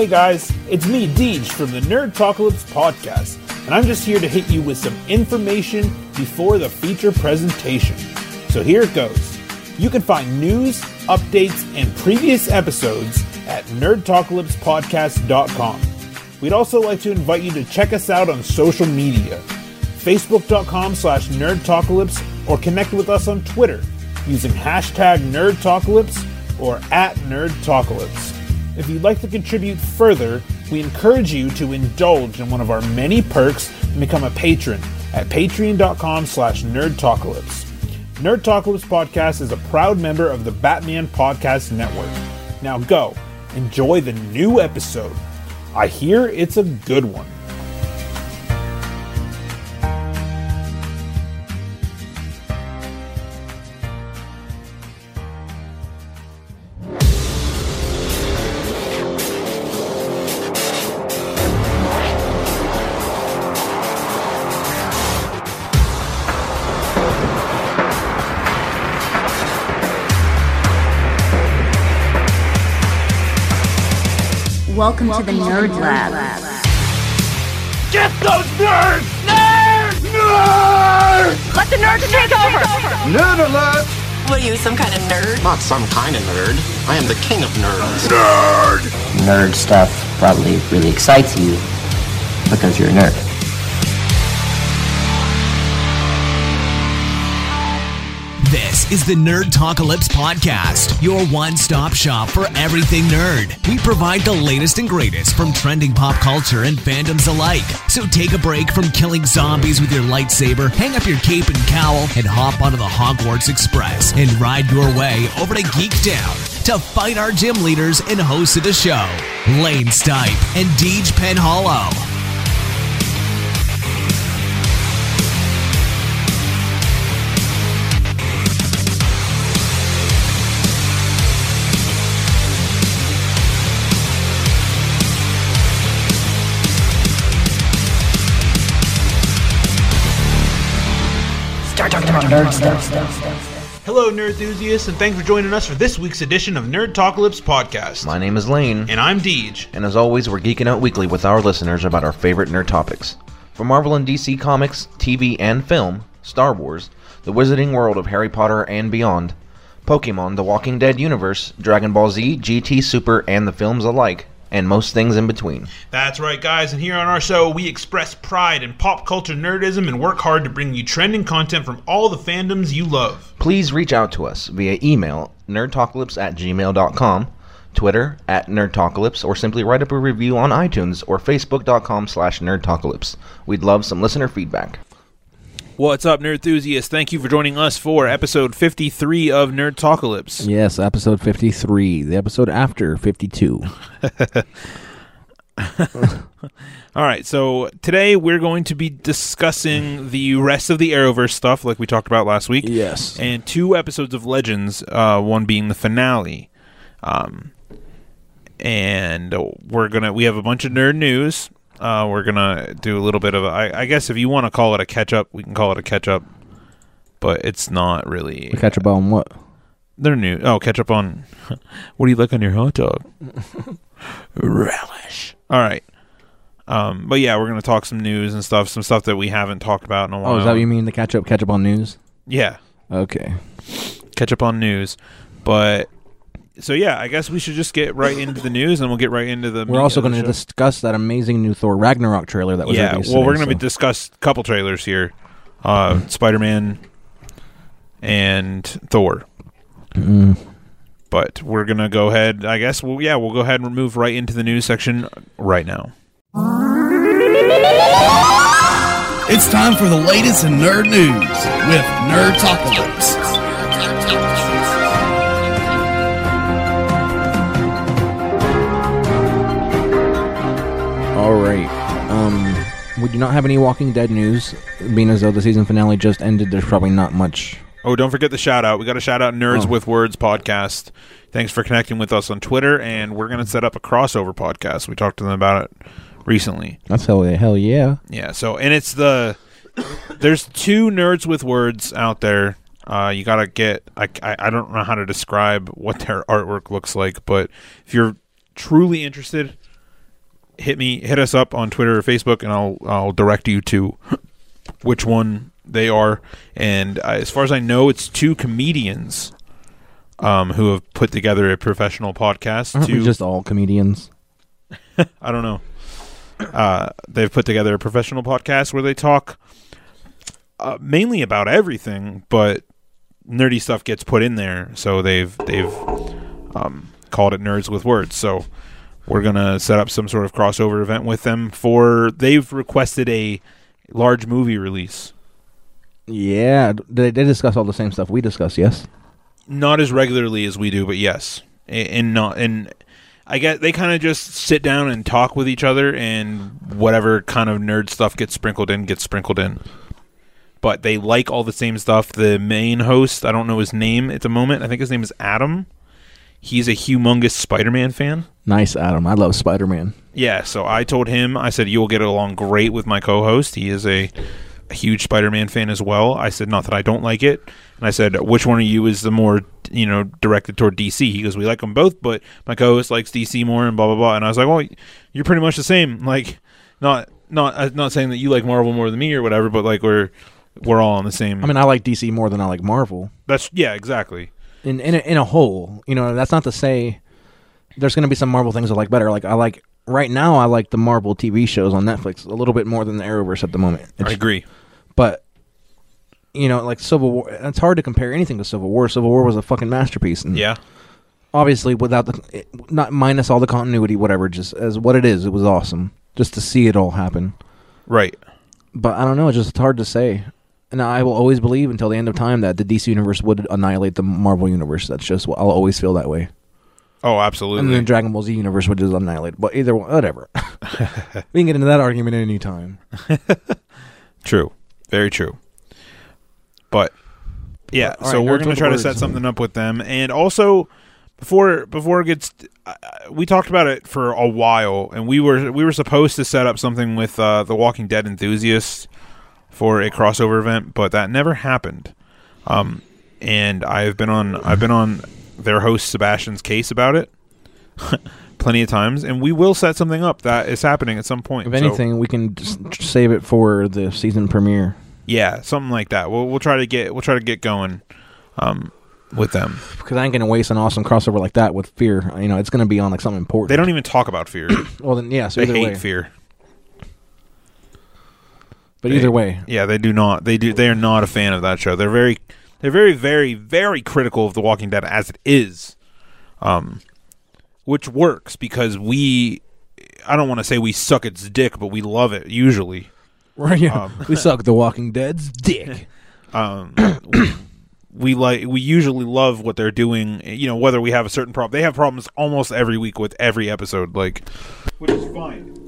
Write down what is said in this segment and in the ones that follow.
Hey guys, it's me, Deej, from the Nerdpocalypse podcast, and I'm just here to hit you with some information before the feature presentation. So here it goes. You can find news, updates, and previous episodes at nerdpocalypsepodcast.com. We'd also like to invite you to check us out on social media, facebook.com slash nerdtalkalypse, or connect with us on Twitter using hashtag nerdtalkalypse or at nerdtalkalypse. If you'd like to contribute further, we encourage you to indulge in one of our many perks and become a patron at patreon.com slash nerdtalkalypse. Nerdtalkalypse Podcast is a proud member of the Batman Podcast Network. Now go, enjoy the new episode. I hear it's a good one. Welcome, to the Nerd Lab. Get those nerds! Nerds! Nerds! Let the nerds take over! Nerd alert! What are you, some kind of nerd? Not some kind of nerd. I am the king of nerds. Nerd! Nerd stuff probably really excites you because you're a nerd. This is the Nerd Talkalypse Podcast, your one stop shop for everything nerd. We provide the latest and greatest from trending pop culture and fandoms alike. So take a break from killing zombies with your lightsaber, hang up your cape and cowl, and hop onto the Hogwarts Express and ride your way over to Geek Down to fight our gym leaders and hosts of the show, Lane Stipe and Deej Penhollow. Start nerd stuff. Hello, nerd enthusiasts, and thanks for joining us for this week's edition of Nerd Talkalypse Podcast. My name is Lane, and I'm Deej. and as always, we're geeking out weekly with our listeners about our favorite nerd topics. From Marvel and DC comics, TV and film, Star Wars, the wizarding world of Harry Potter and beyond, Pokemon, The Walking Dead universe, Dragon Ball Z, GT Super, and the films alike, and most things in between. That's right, guys, and here on our show, we express pride in pop culture nerdism and work hard to bring you trending content from all the fandoms you love. Please reach out to us via email, nerdtalkalypse at gmail.com, Twitter, at nerdtalkalypse, or simply write up a review on iTunes or facebook.com slash nerdtalkalypse. We'd love some listener feedback. What's up, nerd enthusiasts? Thank you for joining us for episode 53 of Nerd Talkalypse. Yes, episode 53, the episode after 52. All right, so today we're going to be discussing the rest of the Arrowverse stuff, like we talked about last week. Yes. And two episodes of Legends, uh, one being the finale. Um, and we're gonna we have a bunch of nerd news. Uh, we're gonna do a little bit of a, I, I guess if you want to call it a catch up, we can call it a catch up, but it's not really. Catch up on what? They're new. Oh, catch up on. what do you like on your hot dog? Relish. All right. Um, but yeah, we're gonna talk some news and stuff, some stuff that we haven't talked about in a while. Oh, is that what you mean the catch up catch up on news? Yeah, Okay. catch up on news. But so yeah, I guess we should just get right into the news, and we'll get right into the. We're also going to discuss that amazing new Thor Ragnarok trailer that was yeah. released. Well, we're gonna be so- discuss a couple trailers here. Uh, Spider Man and Thor. Mm. But we're gonna go ahead. I guess. Well, yeah, we'll go ahead and move right into the news section right now. It's time for the latest in nerd news with Nerd Talkalypse. All right. Um, we do not have any Walking Dead news, being as though the season finale just ended. There's probably not much. Oh, don't forget the shout out. We got to shout out Nerds Oh. with Words podcast. Thanks for connecting with us on Twitter, and we're going to set up a crossover podcast. We talked to them about it recently. That's hell, hell yeah. Yeah. So, and it's the there's two Nerds with Words out there. Uh, you got to get. I, I I don't know how to describe what their artwork looks like, but if you're truly interested, hit me, hit us up on Twitter or Facebook, and I'll I'll direct you to which one they are. And uh, as far as I know, it's two comedians um, who have put together a professional podcast. Aren't to just all comedians? I don't know. Uh, they've put together a professional podcast where they talk uh, mainly about everything, but nerdy stuff gets put in there. So they've they've um, called it Nerds with Words. So we're gonna set up some sort of crossover event with them for. They've requested a large movie release. Yeah, they, they discuss all the same stuff we discuss. Yes. not as regularly as we do, but yes, and, and not and I get they kind of just sit down and talk with each other, and whatever kind of nerd stuff gets sprinkled in gets sprinkled in. But they like all the same stuff. The main host, I don't know his name at the moment. I think his name is Adam. He's a humongous Spider-Man fan. Nice, Adam. I love Spider Man. Yeah, so I told him, I said, you will get along great with my co host. He is a, a huge Spider Man fan as well. I said, not that I don't like it. And I said, which one of you is the more, you know, directed toward DC? He goes, we like them both, but my co host likes DC more and blah, blah, blah. And I was like, well, you're pretty much the same. Like, not, not, uh, not saying that you like Marvel more than me or whatever, but like we're, we're all on the same. I mean, I like DC more than I like Marvel. that's, yeah, exactly. In in a, in a whole, you know, that's not to say there's going to be some Marvel things I like better. Like I like right now, I like the Marvel TV shows on Netflix a little bit more than the Arrowverse at the moment. I agree. but you know, like Civil War, it's hard to compare anything to Civil War. Civil War was a fucking masterpiece, and Yeah. obviously without the it- not minus all the continuity, whatever, just as what it is, it was awesome just to see it all happen. Right. But I don't know, it's just hard to say. And I will always believe until the end of time that the DC universe would annihilate the Marvel universe. That's just what I'll always feel that way. Oh, absolutely. And then Dragon Ball Z universe would just annihilate. But either one, whatever. we can get into that argument at any time. True. Very true. But yeah, All so right, we're going to try to set something up with them, and also before before it gets, uh, we talked about it for a while, and we were we were supposed to set up something with uh, the Walking Dead enthusiasts for a crossover event, but that never happened. Um, and I've been on I've been on their host Sebastian's case about it plenty of times, and we will set something up that is happening at some point. If So- anything, we can just save it for the season premiere. Yeah, something like that. We'll we'll try to get we'll try to get going um, with them. Because I ain't going to waste an awesome crossover like that with Fear. You know, it's going to be on like something important. They don't even talk about fear. Well, then, yeah, so they hate way. fear. But They- either way, yeah, they do not. They do. They are not a fan of that show. They're very, they're very, very, very critical of The Walking Dead as it is, um, which works because we. I don't want to say we suck its dick, but we love it usually. Right, yeah. Um, we suck The Walking Dead's dick. Um, we, we like we usually love what they're doing. You know, whether we have a certain problem, they have problems almost every week with every episode. Like, which is fine.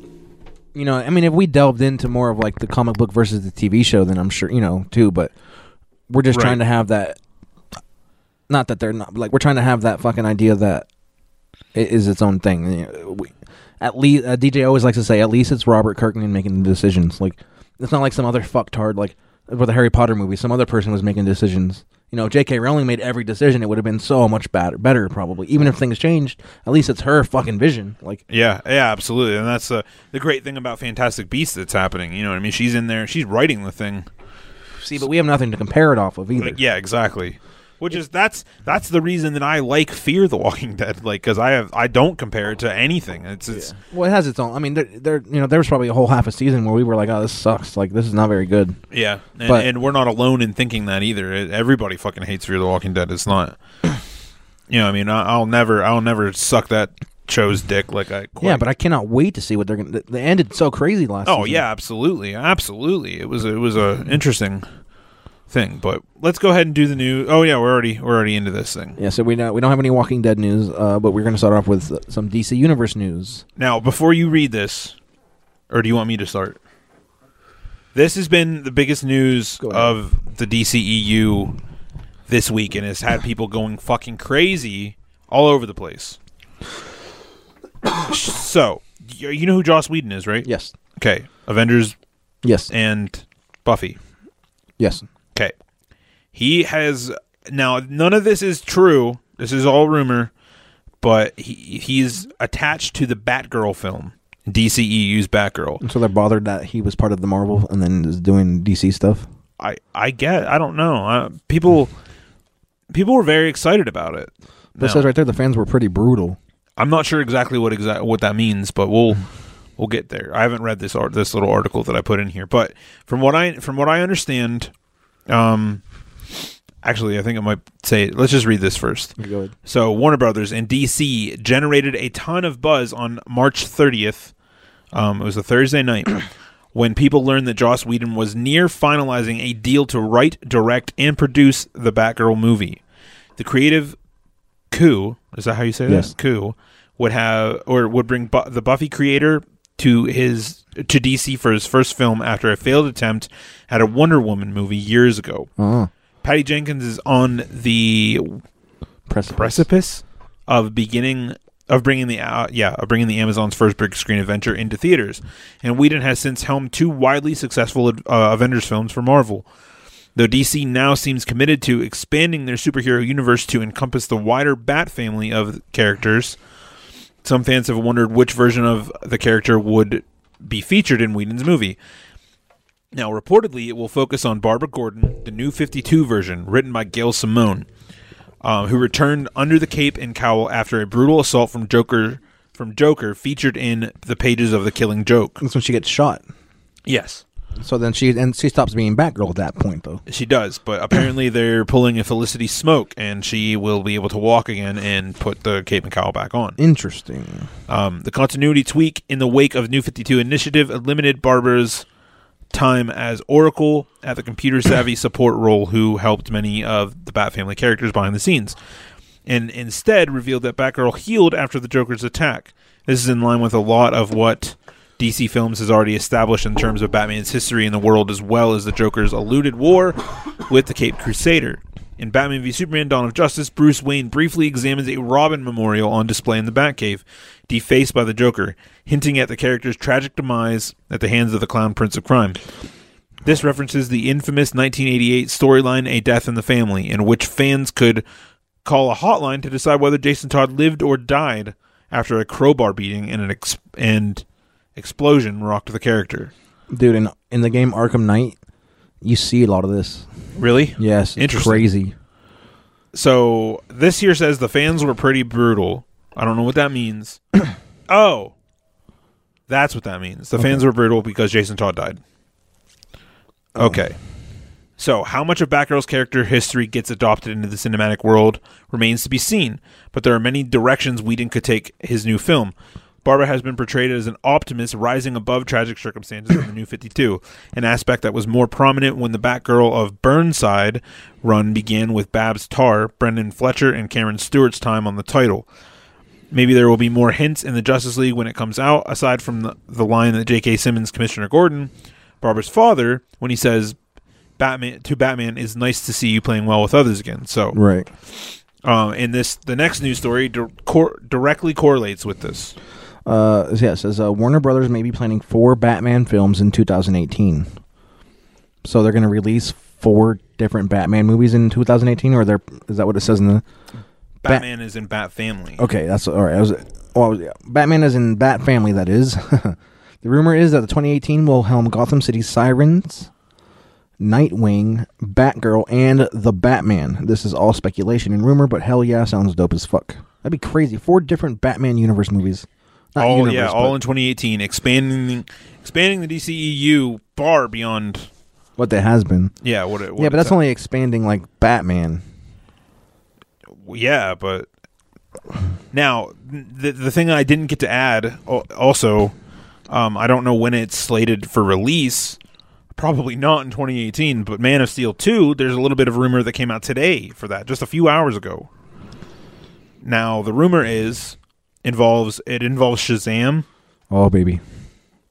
You know, I mean, if we delved into more of like the comic book versus the TV show, then I'm sure you know too. But we're just Right. trying to have that. Not that they're not like we're trying to have that fucking idea that it is its own thing. You know, we, at least uh, Deej always likes to say, at least it's Robert Kirkman making the decisions. Like it's not like some other fucktard like with the Harry Potter movie. Some other person was making decisions. You know, J.K. Rowling made every decision. It would have been so much better, better probably. Even if things changed, at least it's her fucking vision. Like Yeah, yeah, absolutely, and that's uh, the great thing about Fantastic Beasts that's happening. You know, what I mean, she's in there, she's writing the thing. See, but we have nothing to compare it off of either. Like, yeah, exactly. Which is that's that's the reason that I like Fear the Walking Dead, like because I have I don't compare it to anything. It's it's Well, it has its own. I mean, there, there, you know, there was probably a whole half a season where we were like, "Oh, this sucks. Like, this is not very good." yeah, and, But- and we're not alone in thinking that either. It, everybody fucking hates Fear the Walking Dead. It's not, you know, I mean, I, I'll never I'll never suck that show's dick like I. Yeah, but I cannot wait to see what they're going. to They ended so crazy last. Oh season. yeah, absolutely, absolutely. It was it was a interesting thing, but let's go ahead and do the new. Oh yeah, we're already we're already into this thing. yeah. So we don't we don't have any Walking Dead news, uh, but we're going to start off with some DC Universe news. Now, before you read this, or do you want me to start? This has been the biggest news of the DCEU this week, and has had people going fucking crazy all over the place. so, you know who Joss Whedon is, right? Yes, Okay, Avengers yes, and Buffy. yes. Okay. He has now none of this is true. This is all rumor, but he he's attached to the Batgirl film DCEU's Batgirl. So they're bothered that he was part of the Marvel and then is doing DC stuff. I I get I don't know. Uh, people people were very excited about it. Now, says right there the fans were pretty brutal. I'm not sure exactly what exact what that means, but we'll we'll get there. I haven't read this art this little article that I put in here, but from what I from what I understand, um, actually I think I might say let's just read this first. Go ahead. So Warner Brothers and DC generated a ton of buzz on March 30th. Um, it was a Thursday night when people learned that Joss Whedon was near finalizing a deal to write, direct, and produce the Batgirl movie. The creative coup is that how you say that? Yes. Coup would have or would bring Bu- the Buffy creator to his to DC for his first film after a failed attempt at a Wonder Woman movie years ago. Oh, Patty Jenkins is on the precipice. precipice of beginning of bringing the uh, yeah of bringing the Amazon's first big screen adventure into theaters, and Whedon has since helmed two widely successful uh, Avengers films for Marvel. Though DC now seems committed to expanding their superhero universe to encompass the wider Bat family of characters, some fans have wondered which version of the character would be featured in Whedon's movie. Now, reportedly, it will focus on Barbara Gordon, the new 52 version, written by Gail Simone um, who returned under the cape and cowl after a brutal assault from Joker from Joker featured in the pages of the Killing Joke. That's when she gets shot. Yes, So then she and she stops being Batgirl at that point though. she does, but apparently they're pulling a Felicity Smoak, and she will be able to walk again and put the cape and cowl back on. Interesting. Um, the continuity tweak in the wake of New 52 Initiative eliminated Barbara's time as Oracle at the computer savvy support role who helped many of the Bat family characters behind the scenes, and instead revealed that Batgirl healed after the Joker's attack. This is in line with a lot of what DC Films has already established in terms of Batman's history in the world, as well as the Joker's eluded war with the Cape Crusader. In Batman v Superman Dawn of Justice, Bruce Wayne briefly examines a Robin memorial on display in the Batcave, defaced by the Joker, hinting at the character's tragic demise at the hands of the Clown Prince of Crime. This references the infamous 1988 storyline A Death in the Family, in which fans could call a hotline to decide whether Jason Todd lived or died after a crowbar beating and an and explosion rocked the character. Dude, in in the game Arkham Knight, you see a lot of this. Really? Yes, it's Interesting. crazy. So this here says the fans were pretty brutal. I don't know what that means. oh, that's what that means. The fans were brutal because Jason Todd died. Oh. Okay. So, how much of Batgirl's character history gets adopted into the cinematic world remains to be seen, but there are many directions Whedon could take his new film. Barbara has been portrayed as an optimist rising above tragic circumstances in the New 52, an aspect that was more prominent when the Batgirl of Burnside run began with Babs Tarr, Brenden Fletcher, and Cameron Stewart's time on the title. Maybe there will be more hints in the Justice League when it comes out, aside from the, the line that J.K. Simmons, Commissioner Gordon, Barbara's father, when he says, Batman to Batman is nice to see you playing well with others again. So, Right. uh, and this the next news story di- cor- directly correlates with this. Uh, yeah, it says uh, Warner Brothers may be planning four Batman films in 2018. So they're going to release four different Batman movies in 2018, or they're is that what it says in the? Batman is in Bat Family. Okay, that's all right. I was, well, I was- yeah. Batman is in Bat Family. That is. the rumor is that the 2018 will helm Gotham City Sirens, Nightwing, Batgirl, and the Batman. This is all speculation and rumor, but hell yeah, sounds dope as fuck. That'd be crazy. Four different Batman universe movies. All universe, yeah, all in 2018, expanding expanding the DCEU far beyond what that has been. yeah what, it, what yeah, but that's at. only expanding like Batman. yeah, but now the the thing I didn't get to add also, um, I don't know when it's slated for release. Probably not in 2018, but Man of Steel 2, there's a little bit of rumor that came out today for that, just a few hours ago. Now, the rumor is involves it involves Shazam, Oh baby,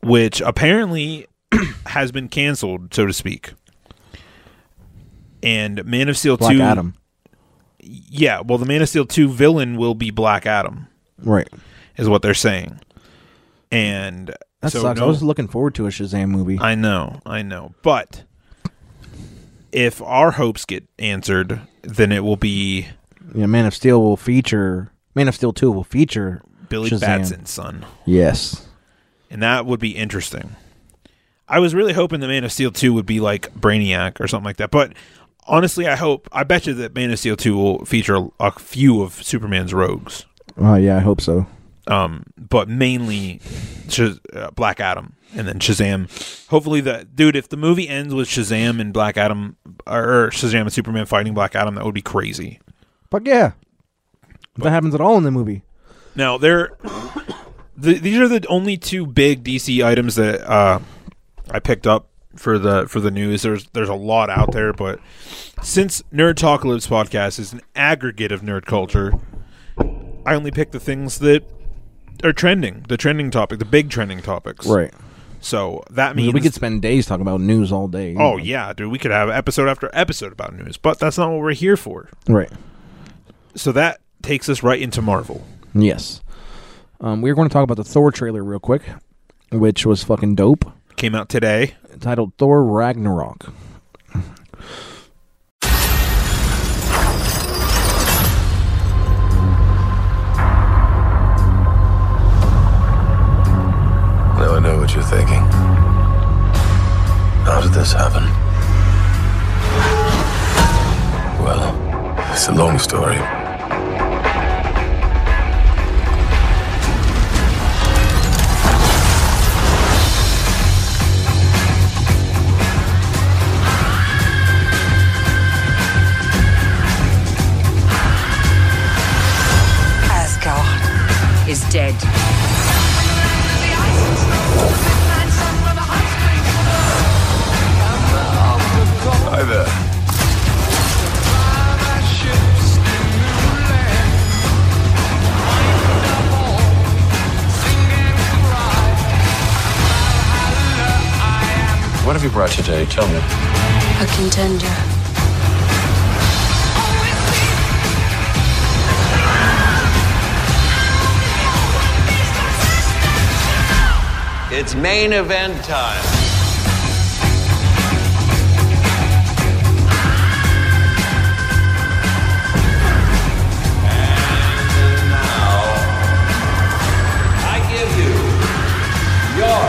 which apparently has been canceled, so to speak. And Man of Steel Black 2 Adam. Yeah, well the Man of Steel 2 villain will be Black Adam. Right. is what they're saying. And That so sucks. no- I was looking forward to a Shazam movie. I know, I know. But if our hopes get answered, then it will be yeah, Man of Steel will feature. Man of Steel Two will feature Billy Shazam. Batson's son. Yes. and that would be interesting. I was really hoping that Man of Steel 2 would be like Brainiac or something like that. But honestly, I hope, I bet you that Man of Steel 2 will feature a, a few of Superman's rogues. Oh yeah, I hope so. Um, but mainly Shaz- uh, Black Adam and then Shazam. Hopefully, the dude, if the movie ends with Shazam and Black Adam, or Shazam and Superman fighting Black Adam, that would be crazy. Fuck yeah. If that happens at all in the movie. Now there, the, these are the only two big DC items that uh, I picked up for the for the news. There's there's a lot out there, but since Nerd Talkalypse podcast is an aggregate of nerd culture, I only pick the things that are trending, the trending topic, the big trending topics. Right. So that means we could spend days talking about news all day. Oh yeah, dude, we could have episode after episode about news, but that's not what we're here for. Right. So that takes us right into Marvel. Yes. Um, we are going to talk about the Thor trailer real quick, which was fucking dope. Came out today. Titled Thor Ragnarok. Now I know what you're thinking. How did this happen? Well, it's a long story. Dead. Hi there. What have you brought today? Tell me. A contender. It's main event time. And now, I give you your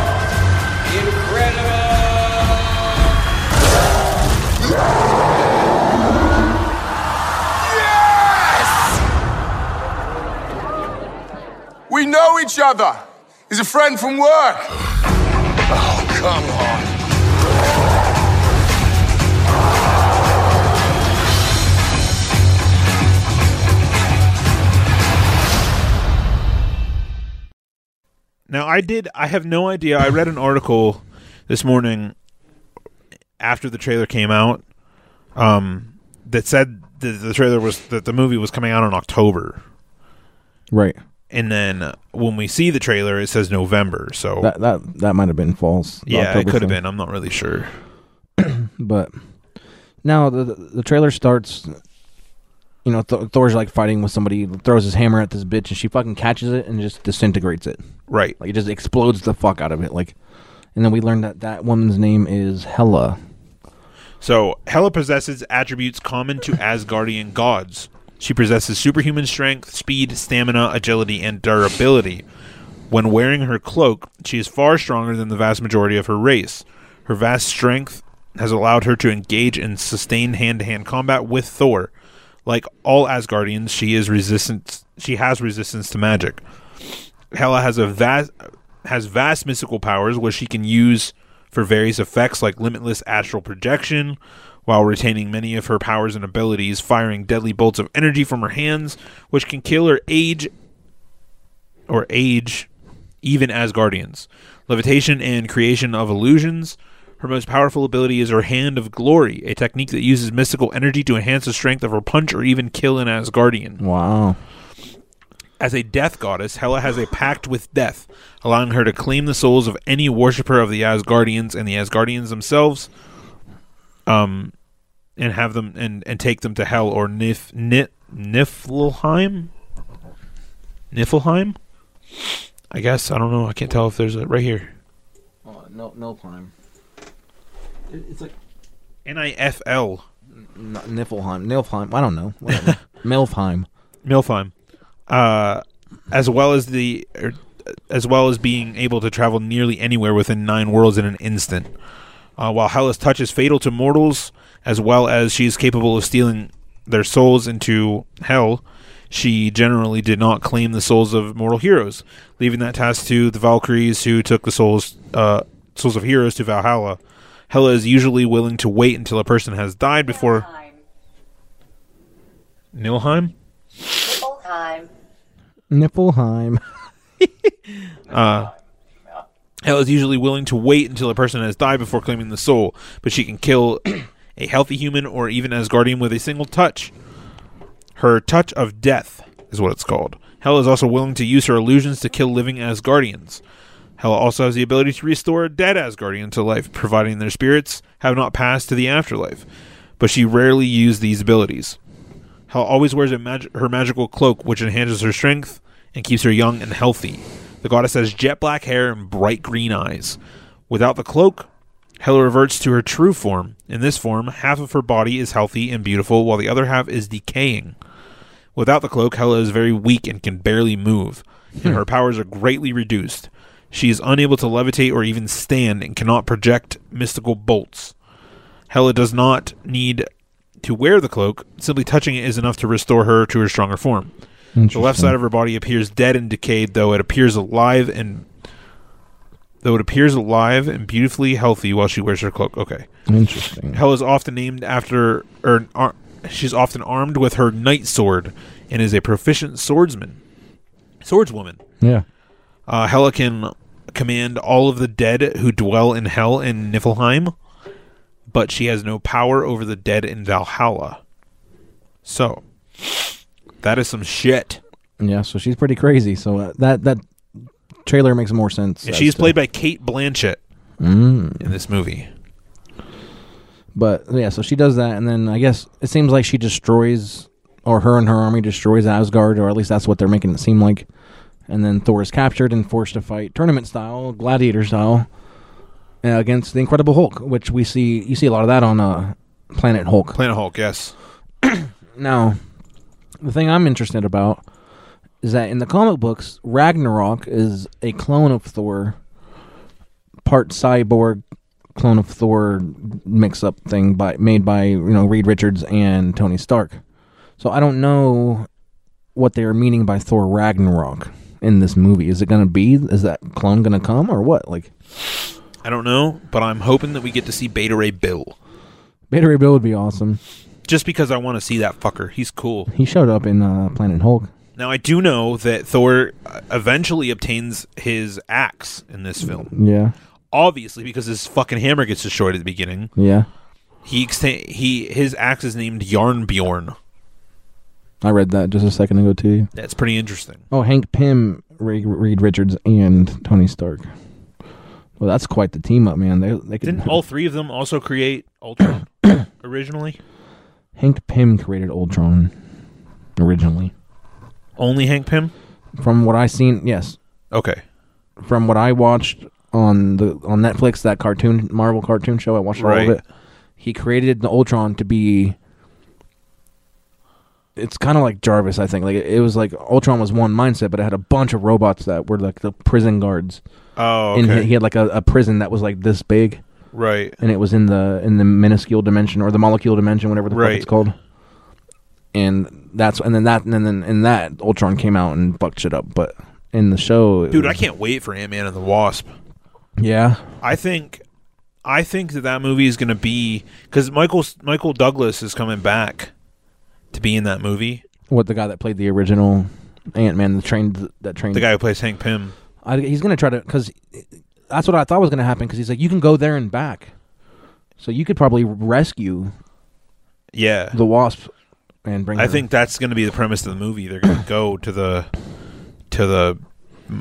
incredible. We know each other. He's a friend from work. Oh, come on. Now I did. I have no idea. I read an article this morning after the trailer came out, um, that said that the trailer was that the movie was coming out in October, Right. And then when we see the trailer, it says November. So That that that might have been false. yeah, it could have been. I'm not really sure. But now the the, the trailer starts. You know, Th- Thor's like fighting with somebody, throws his hammer at this bitch, and she fucking catches it and just disintegrates it. Right. Like it just explodes the fuck out of it. Like, and then we learn that that woman's name is Hela. So Hela possesses attributes common to Asgardian gods. She possesses superhuman strength, speed, stamina, agility, and durability. When wearing her cloak, she is far stronger than the vast majority of her race. Her vast strength has allowed her to engage in sustained hand-to-hand combat with Thor. Like all Asgardians, she is resistant. She has resistance to magic. Hela has a vast has vast mystical powers which she can use for various effects like limitless astral projection, while retaining many of her powers and abilities, firing deadly bolts of energy from her hands, which can kill or age or age even Asgardians. Levitation and creation of illusions. Her most powerful ability is her Hand of Glory, a technique that uses mystical energy to enhance the strength of her punch or even kill an Asgardian. Wow. As a death goddess, Hela has a pact with death, allowing her to claim the souls of any worshipper of the Asgardians and the Asgardians themselves, um, and have them and, and take them to Hell or Nif Nif Niflheim. Niflheim. I guess I don't know. I can't tell if there's a right here. Oh, no, no climb. It's like N I F L. Niflheim. Niflheim. I don't know. Whatever. Milfheim. Milfheim, uh, as well as the er, as well as being able to travel nearly anywhere within nine worlds in an instant. Uh, while Hela's touch is fatal to mortals, as well as she is capable of stealing their souls into hell, she generally did not claim the souls of mortal heroes, leaving that task to the Valkyries, who took the souls uh, souls of heroes to Valhalla. Hela is usually willing to wait until a person has died before. Nilheim. Niflheim. Uh, Hell is usually willing to wait until a person has died before claiming the soul, but she can kill a healthy human or even Asgardian with a single touch. Her touch of death is what it's called. Hela is also willing to use her illusions to kill living Asgardians. Hela also has the ability to restore a dead Asgardian to life, providing their spirits have not passed to the afterlife. But she rarely used these abilities. Hela always wears her magical cloak, which enhances her strength and keeps her young and healthy. The goddess has jet black hair and bright green eyes. Without the cloak, Hela reverts to her true form. In this form, half of her body is healthy and beautiful, while the other half is decaying. Without the cloak, Hela is very weak and can barely move, and hmm. her powers are greatly reduced. She is unable to levitate or even stand and cannot project mystical bolts. Hela does not need to wear the cloak, simply touching it is enough to restore her to her stronger form. The left side of her body appears dead and decayed, though it appears alive and though it appears alive and beautifully healthy while she wears her cloak. Okay. Interesting. Hela is often named after, or ar- she's often armed with her knight sword and is a proficient swordsman, swordswoman. Yeah. Uh, Hela can command all of the dead who dwell in hell in Niflheim, but she has no power over the dead in Valhalla. So, that is some shit. Yeah, so she's pretty crazy. So uh, that that trailer makes more sense. As she's to- played by Cate Blanchett Mm. in this movie. But yeah, so she does that, and then I guess it seems like she destroys, or her and her army destroys Asgard, or at least that's what they're making it seem like. And then Thor is captured and forced to fight tournament style, gladiator style, uh, against the Incredible Hulk, which we see. You see a lot of that on uh, Planet Hulk. Planet Hulk, yes. Now, the thing I'm interested about is that in the comic books, Ragnarok is a clone of Thor, part cyborg, clone of Thor mix up thing by made by you know Reed Richards and Tony Stark. So I don't know what they are meaning by Thor Ragnarok in this movie. Is it going to be? Is that clone going to come or what? Like I don't know, but I'm hoping that we get to see Beta Ray Bill. Beta Ray Bill would be awesome. Just because I want to see that fucker. He's cool. He showed up in uh, Planet Hulk. Now, I do know that Thor uh, eventually obtains his axe in this film. Yeah, Obviously, because his fucking hammer gets destroyed at the beginning. yeah. He he his axe is named Jarnbjorn. I read that just a second ago too. That's pretty interesting. Oh, Hank Pym, Reed, Reed Richards, and Tony Stark. Well, that's quite the team up, man. They they could, Didn't all three of them also create Ultron originally? Hank Pym created Ultron originally. Only Hank Pym? From what I seen, yes. Okay. From what I watched on the on Netflix, that cartoon Marvel cartoon show, I watched all Right. of it. He created the Ultron to be. It's kind of like Jarvis, I think. Like it, it was like Ultron was one mindset, but it had a bunch of robots that were like the prison guards. Oh, and okay. he, he had like a, a prison that was like this big. Right. and it was in the in the minuscule dimension or the molecule dimension, whatever the fuck Right. it's called. And that's and then that and then in that Ultron came out and fucked shit up. But in the show, Dude, I can't wait for Ant Man and the Wasp. Yeah, I think, I think that that movie is going to be because Michael Michael Douglas is coming back to be in that movie. what the guy that played the original Ant Man, the trained that trained The guy who plays Hank Pym. I, he's gonna try to because that's what I thought was gonna happen because he's like you can go there and back, so you could probably rescue Yeah, the Wasp and bring. I her- think that's going to be the premise of the movie. They're going to go to the to the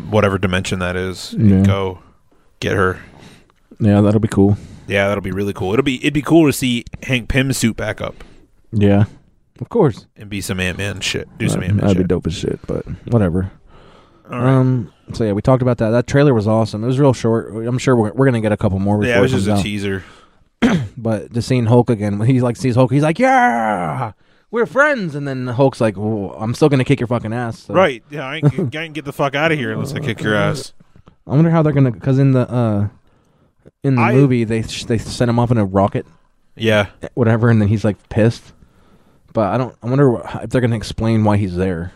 whatever dimension that is and Yeah. go get her. yeah, that'll be cool. Yeah, that'll be really cool. It'll be it'd be cool to see Hank Pym's suit back up Yeah, of course. and be some Ant Man shit. Do uh, some That'd- Ant Man That'd shit. be dope as shit, but whatever. Right. Um. So yeah, we talked about that. That trailer was awesome. It was real short. I'm sure we're, we're gonna get a couple more. Yeah, it was just a out. teaser. But just seeing Hulk again, when he like sees Hulk, he's like, "Yeah, we're friends, and then Hulk's like, well, I'm still gonna kick your fucking ass. so- Right? Yeah, I ain't, I ain't get the fuck out of here unless I kick your ass. I wonder how they're gonna because in the uh in the I- movie they they sent him off in a rocket, Yeah. whatever, and then he's like pissed. But I don't. I wonder wh- if they're gonna explain why he's there.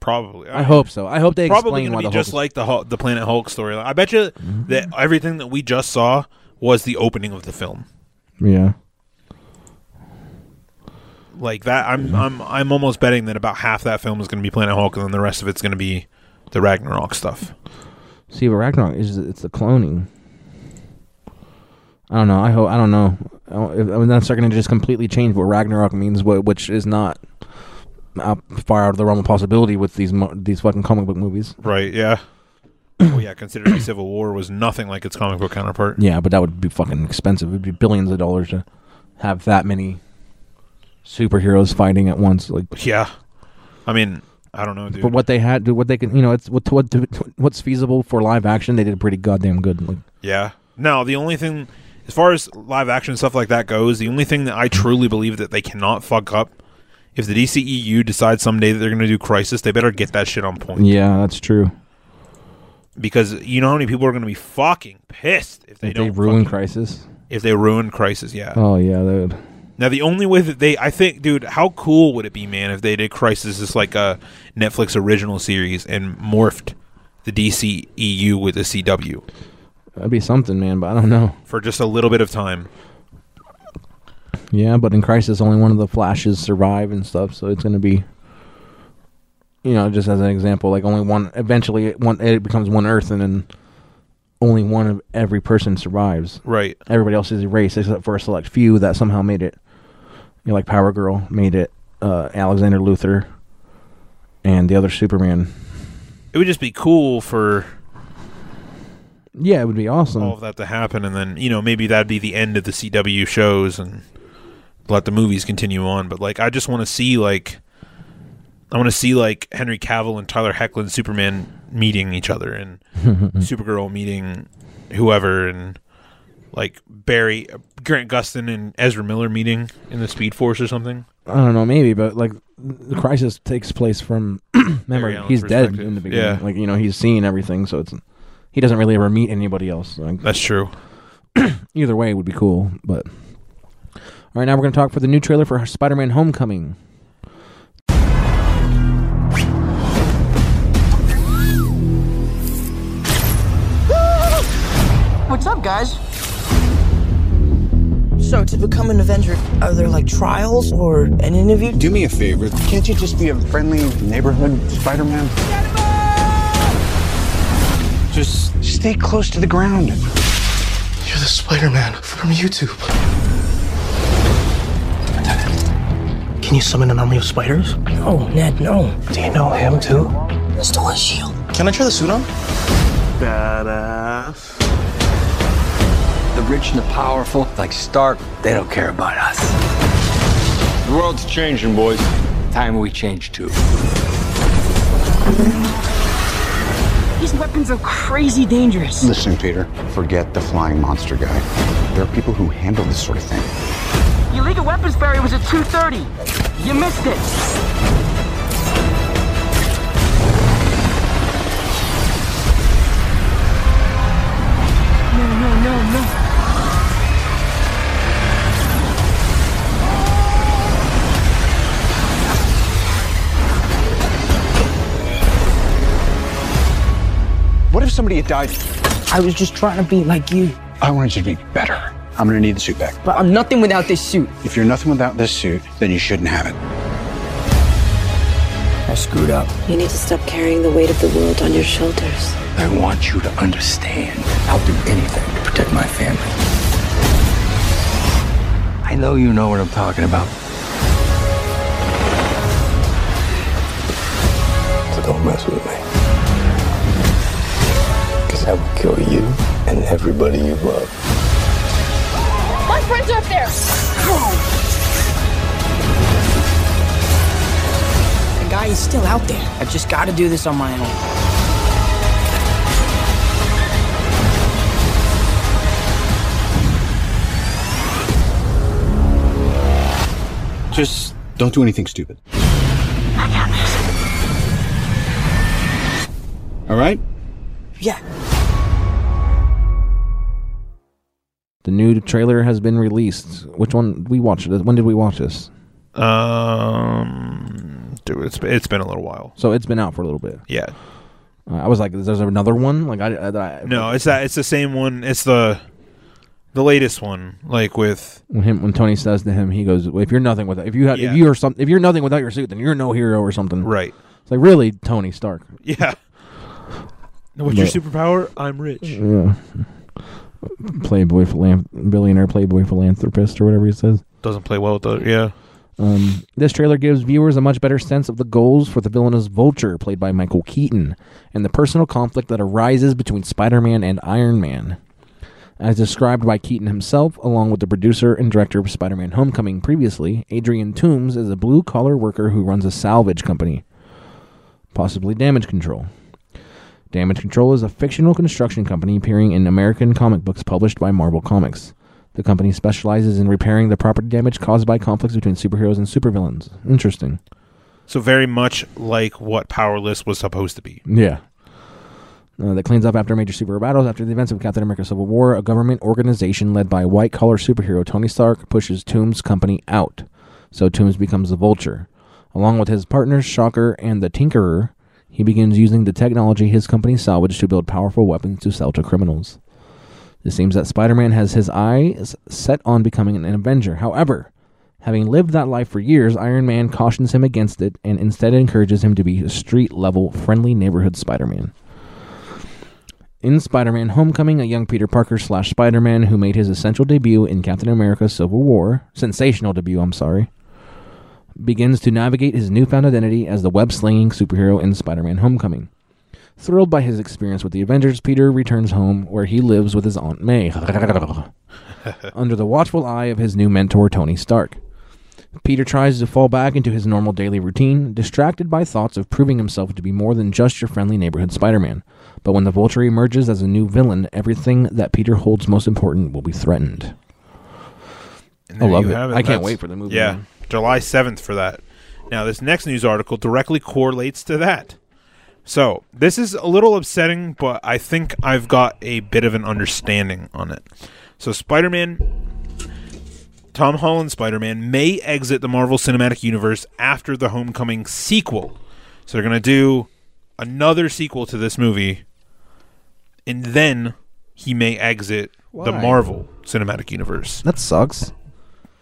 Probably. I hope so. I hope they probably explain gonna why be the just Hulk is- like the Hulk, the Planet Hulk storyline. I bet you mm-hmm. that everything that we just saw was the opening of the film. Yeah. Like that, I'm mm-hmm. I'm I'm almost betting that about half that film is going to be Planet Hulk, and then the rest of it's going to be the Ragnarok stuff. See, but Ragnarok is it's the cloning. I don't know. I hope. I don't know. I don't- if- I mean, that's going to just completely change what Ragnarok means, wh- which is not out, far out of the realm of possibility with these mo- these fucking comic book movies. Right? Yeah. well, yeah. Considering Civil War was nothing like its comic book counterpart. Yeah, but that would be fucking expensive. It'd be billions of dollars to have that many superheroes fighting at once. Like, Yeah. I mean, I don't know, dude. for what they had, what they can, you know, it's what what what's feasible for live action. They did a pretty goddamn good. Like, Yeah. Now the only thing, as far as live action stuff like that goes, the only thing that I truly believe that they cannot fuck up, if the DCEU decides someday that they're going to do Crisis, they better get that shit on point. yeah, that's true. Because you know how many people are going to be fucking pissed if they If don't ruin fucking- Crisis. If they ruin Crisis, yeah. Oh yeah, they would. Now the only way that they, I think, dude, how cool would it be, man, if they did Crisis as like a Netflix original series and morphed the DCEU with the CW That'd be something, man. But I don't know. for just a little bit of time. Yeah, but in Crisis, only one of the Flashes survive and stuff, so it's going to be, you know, just as an example, like only one. Eventually, it, one it becomes one Earth, and then only one of every person survives. Right. Everybody else is erased except for a select few that somehow made it. You know, like Power Girl made it. Uh, Alexander Luther and the other Superman. It would just be cool for Yeah, it would be awesome. all of that to happen, and then you know maybe that'd be the end of the CW shows, and let the movies continue on. But like, I just want to see like, I want to see like Henry Cavill and Tyler Hoechlin Superman meeting each other, and Supergirl meeting whoever, and like Barry Grant Gustin and Ezra Miller meeting in the Speed Force or something. I don't know, maybe, but like the crisis takes place from. Allen's he's dead in the beginning. Yeah. Like you know, he's seen everything, so it's he doesn't really ever meet anybody else. Like, That's true. either way, would be cool. But all right, now we're gonna talk for the new trailer for Spider-Man: Homecoming. What's up, guys? So, to become an Avenger, are there like trials or an interview? Do me a favor. Can't you just be a friendly neighborhood Spider Man? Just stay close to the ground. You're the Spider Man from YouTube. Can you summon an army of spiders? No, Ned, no. Do you know him too? I stole his shield. Can I try the suit on? Badass. The rich and the powerful, like Stark, they don't care about us. The world's changing, boys. Time we change too. These weapons are crazy dangerous. Listen, Peter, forget the flying monster guy. There are people who handle this sort of thing. Your League of Weapons Barrier was at 2.30. You missed it. No, no, no, no. What if somebody had died? I was just trying to be like you. I wanted you to be better. I'm gonna need the suit back. But I'm nothing without this suit. If you're nothing without this suit, then you shouldn't have it. I screwed up. You need to stop carrying the weight of the world on your shoulders. I want you to understand I'll do anything to protect my family. I know you know what I'm talking about. So don't mess with me. Because I will kill you and everybody you love. My friends are up there. The guy is still out there. I've just got to do this on my own. Just Don't do anything stupid. I got this. All right? Yeah. The new trailer has been released. Which one we watched? it? When did we watch this? Um, dude, it's it's been a little while. So it's been out for a little bit. Yeah. Uh, I was like, "Is there another one?" Like I, I, I No, it's that. It's the same one. It's the the latest one. Like with when him when Tony says to him, he goes, "If you're nothing without if you have Yeah. if you are some if you're nothing without your suit, then you're no hero or something." Right. It's like really Tony Stark. yeah. What's your superpower? I'm rich. Yeah. Playboy philan- billionaire playboy philanthropist or whatever he says. Doesn't play well with the yeah. Um, this trailer gives viewers a much better sense of the goals for the villainous Vulture, played by Michael Keaton, and the personal conflict that arises between Spider Man and Iron Man. As described by Keaton himself, along with the producer and director of Spider Man Homecoming previously, Adrian Toombs is a blue collar worker who runs a salvage company, possibly Damage Control. Damage Control is a fictional construction company appearing in American comic books published by Marvel Comics. The company specializes in repairing the property damage caused by conflicts between superheroes and supervillains. Interesting. So very much like what Powerless was supposed to be. Yeah. Uh, that cleans up after major superhero battles. After the events of Captain America Civil War, a government organization led by white collar superhero Tony Stark pushes Toombs' company out. So Toombs becomes the Vulture. Along with his partners Shocker and the Tinkerer, he begins using the technology his company salvaged to build powerful weapons to sell to criminals. It seems that Spider Man has his eyes set on becoming an Avenger. However, having lived that life for years, Iron Man cautions him against it and instead encourages him to be a street level, friendly neighborhood Spider Man. In Spider Man Homecoming, a young Peter Parker slash Spider Man who made his essential debut in Captain America Civil War, sensational debut, I'm sorry, begins to navigate his newfound identity as the web slinging superhero in Spider Man Homecoming. Thrilled by his experience with the Avengers, Peter returns home where he lives with his Aunt May, under the watchful eye of his new mentor, Tony Stark. Peter tries to fall back into his normal daily routine, distracted by thoughts of proving himself to be more than just your friendly neighborhood Spider Man. But when the Vulture emerges as a new villain, everything that Peter holds most important will be threatened. I love it. have I can't That's- wait for the movie. Yeah, July seventh for that. Now, this next news article directly correlates to that. So, this is a little upsetting, but I think I've got a bit of an understanding on it. So, Spider Man, Tom Holland Spider Man, may exit the Marvel Cinematic Universe after the Homecoming sequel. So, they're going to do another sequel to this movie, and then he may exit the Marvel Cinematic Universe That sucks.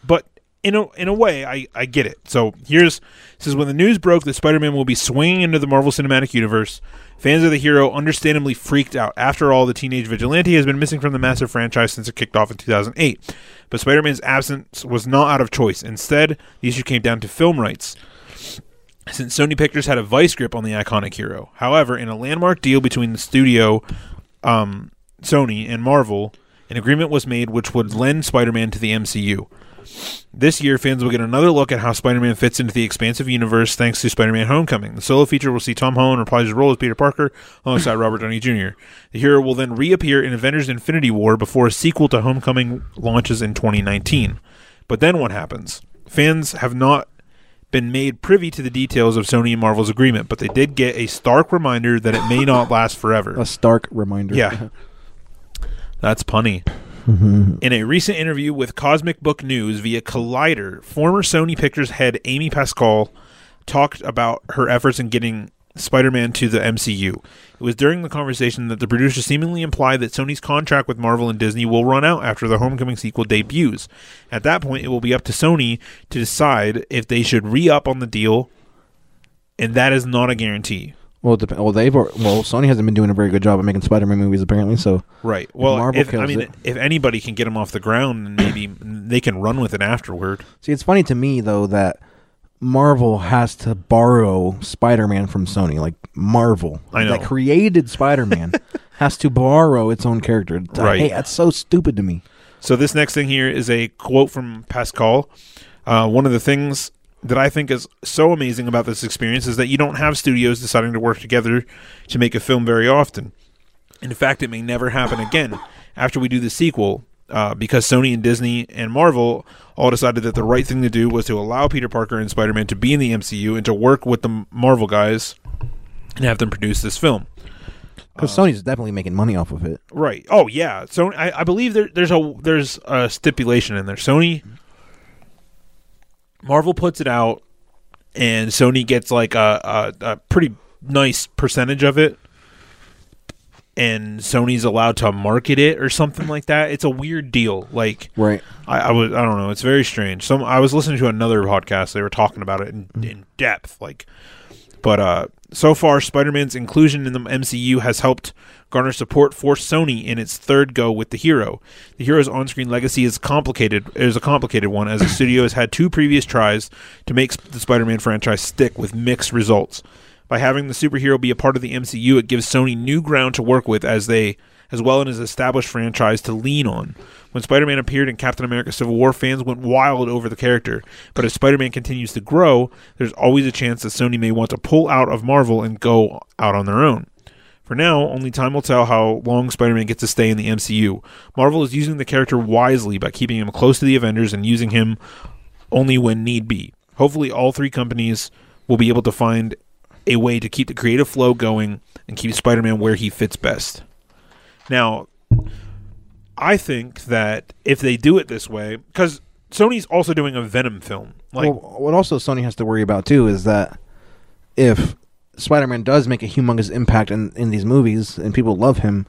but in a in a way, I I get it. So here's is when the news broke that Spider-Man will be swinging into the Marvel Cinematic Universe. Fans of the hero understandably freaked out. After all, the teenage vigilante has been missing from the massive franchise since it kicked off in 2008. But Spider-Man's absence was not out of choice. Instead, the issue came down to film rights. Since Sony Pictures had a vice grip on the iconic hero. However, in a landmark deal between the studio, um, Sony, and Marvel, an agreement was made which would lend Spider Man to the MCU. This year, fans will get another look at how Spider Man fits into the expansive universe thanks to Spider Man Homecoming. The solo feature will see Tom Holland reprise his role as Peter Parker alongside Robert Downey Jr. The hero will then reappear in Avengers Infinity War before a sequel to Homecoming launches in 2019. But then what happens? Fans have not been made privy to the details of Sony and Marvel's agreement, but they did get a stark reminder that it may not last forever. A stark reminder. Yeah. That's punny. Mm-hmm. In a recent interview with Cosmic Book News via Collider, former Sony Pictures head Amy Pascal talked about her efforts in getting Spider Man to the MCU. It was during the conversation that the producer seemingly implied that Sony's contract with Marvel and Disney will run out after the Homecoming sequel debuts. At that point, it will be up to Sony to decide if they should re up on the deal, and that is not a guarantee. Well, it dep- well, they've al- well, Sony hasn't been doing a very good job of making Spider-Man movies apparently. So Right. Well, Marvel if, I kills mean, it. if anybody can get them off the ground, and maybe they can run with it afterward. See, it's funny to me though that Marvel has to borrow Spider-Man from Sony. Like Marvel, I know. that created Spider-Man, has to borrow its own character. Right. Hey, that's so stupid to me. So this next thing here is a quote from Pascal. Uh, one of the things that I think is so amazing about this experience is that you don't have studios deciding to work together to make a film very often. In fact, it may never happen again. After we do the sequel, uh, because Sony and Disney and Marvel all decided that the right thing to do was to allow Peter Parker and Spider Man to be in the MCU and to work with the Marvel guys and have them produce this film. Because Sony's definitely making money off of it. Right. Oh yeah. So I, I believe there, there's a there's a stipulation in there. Sony, Marvel puts it out, and Sony gets like a, a, a pretty nice percentage of it, and Sony's allowed to market it or something like that. It's a weird deal. Like Right. I, I was I don't know. It's very strange. Some I was listening to another podcast. They were talking about it in, in depth. Like, but uh, so far, Spider-Man's inclusion in the MCU has helped garner support for Sony in its third go with the hero. The hero's on-screen legacy is complicated. Is a complicated one as the studio has had two previous tries to make the Spider-Man franchise stick with mixed results. By having the superhero be a part of the MCU, it gives Sony new ground to work with as they as well as an established franchise to lean on. When Spider-Man appeared in Captain America Civil War, fans went wild over the character. But as Spider-Man continues to grow, there's always a chance that Sony may want to pull out of Marvel and go out on their own. For now, only time will tell how long Spider-Man gets to stay in the MCU. Marvel is using the character wisely by keeping him close to the Avengers and using him only when need be. Hopefully, all three companies will be able to find a way to keep the creative flow going and keep Spider-Man where he fits best. Now, I think that if they do it this way, because Sony's also doing a Venom film, like well, what also Sony has to worry about too is that if Spider-Man does make a humongous impact in, in these movies and people love him,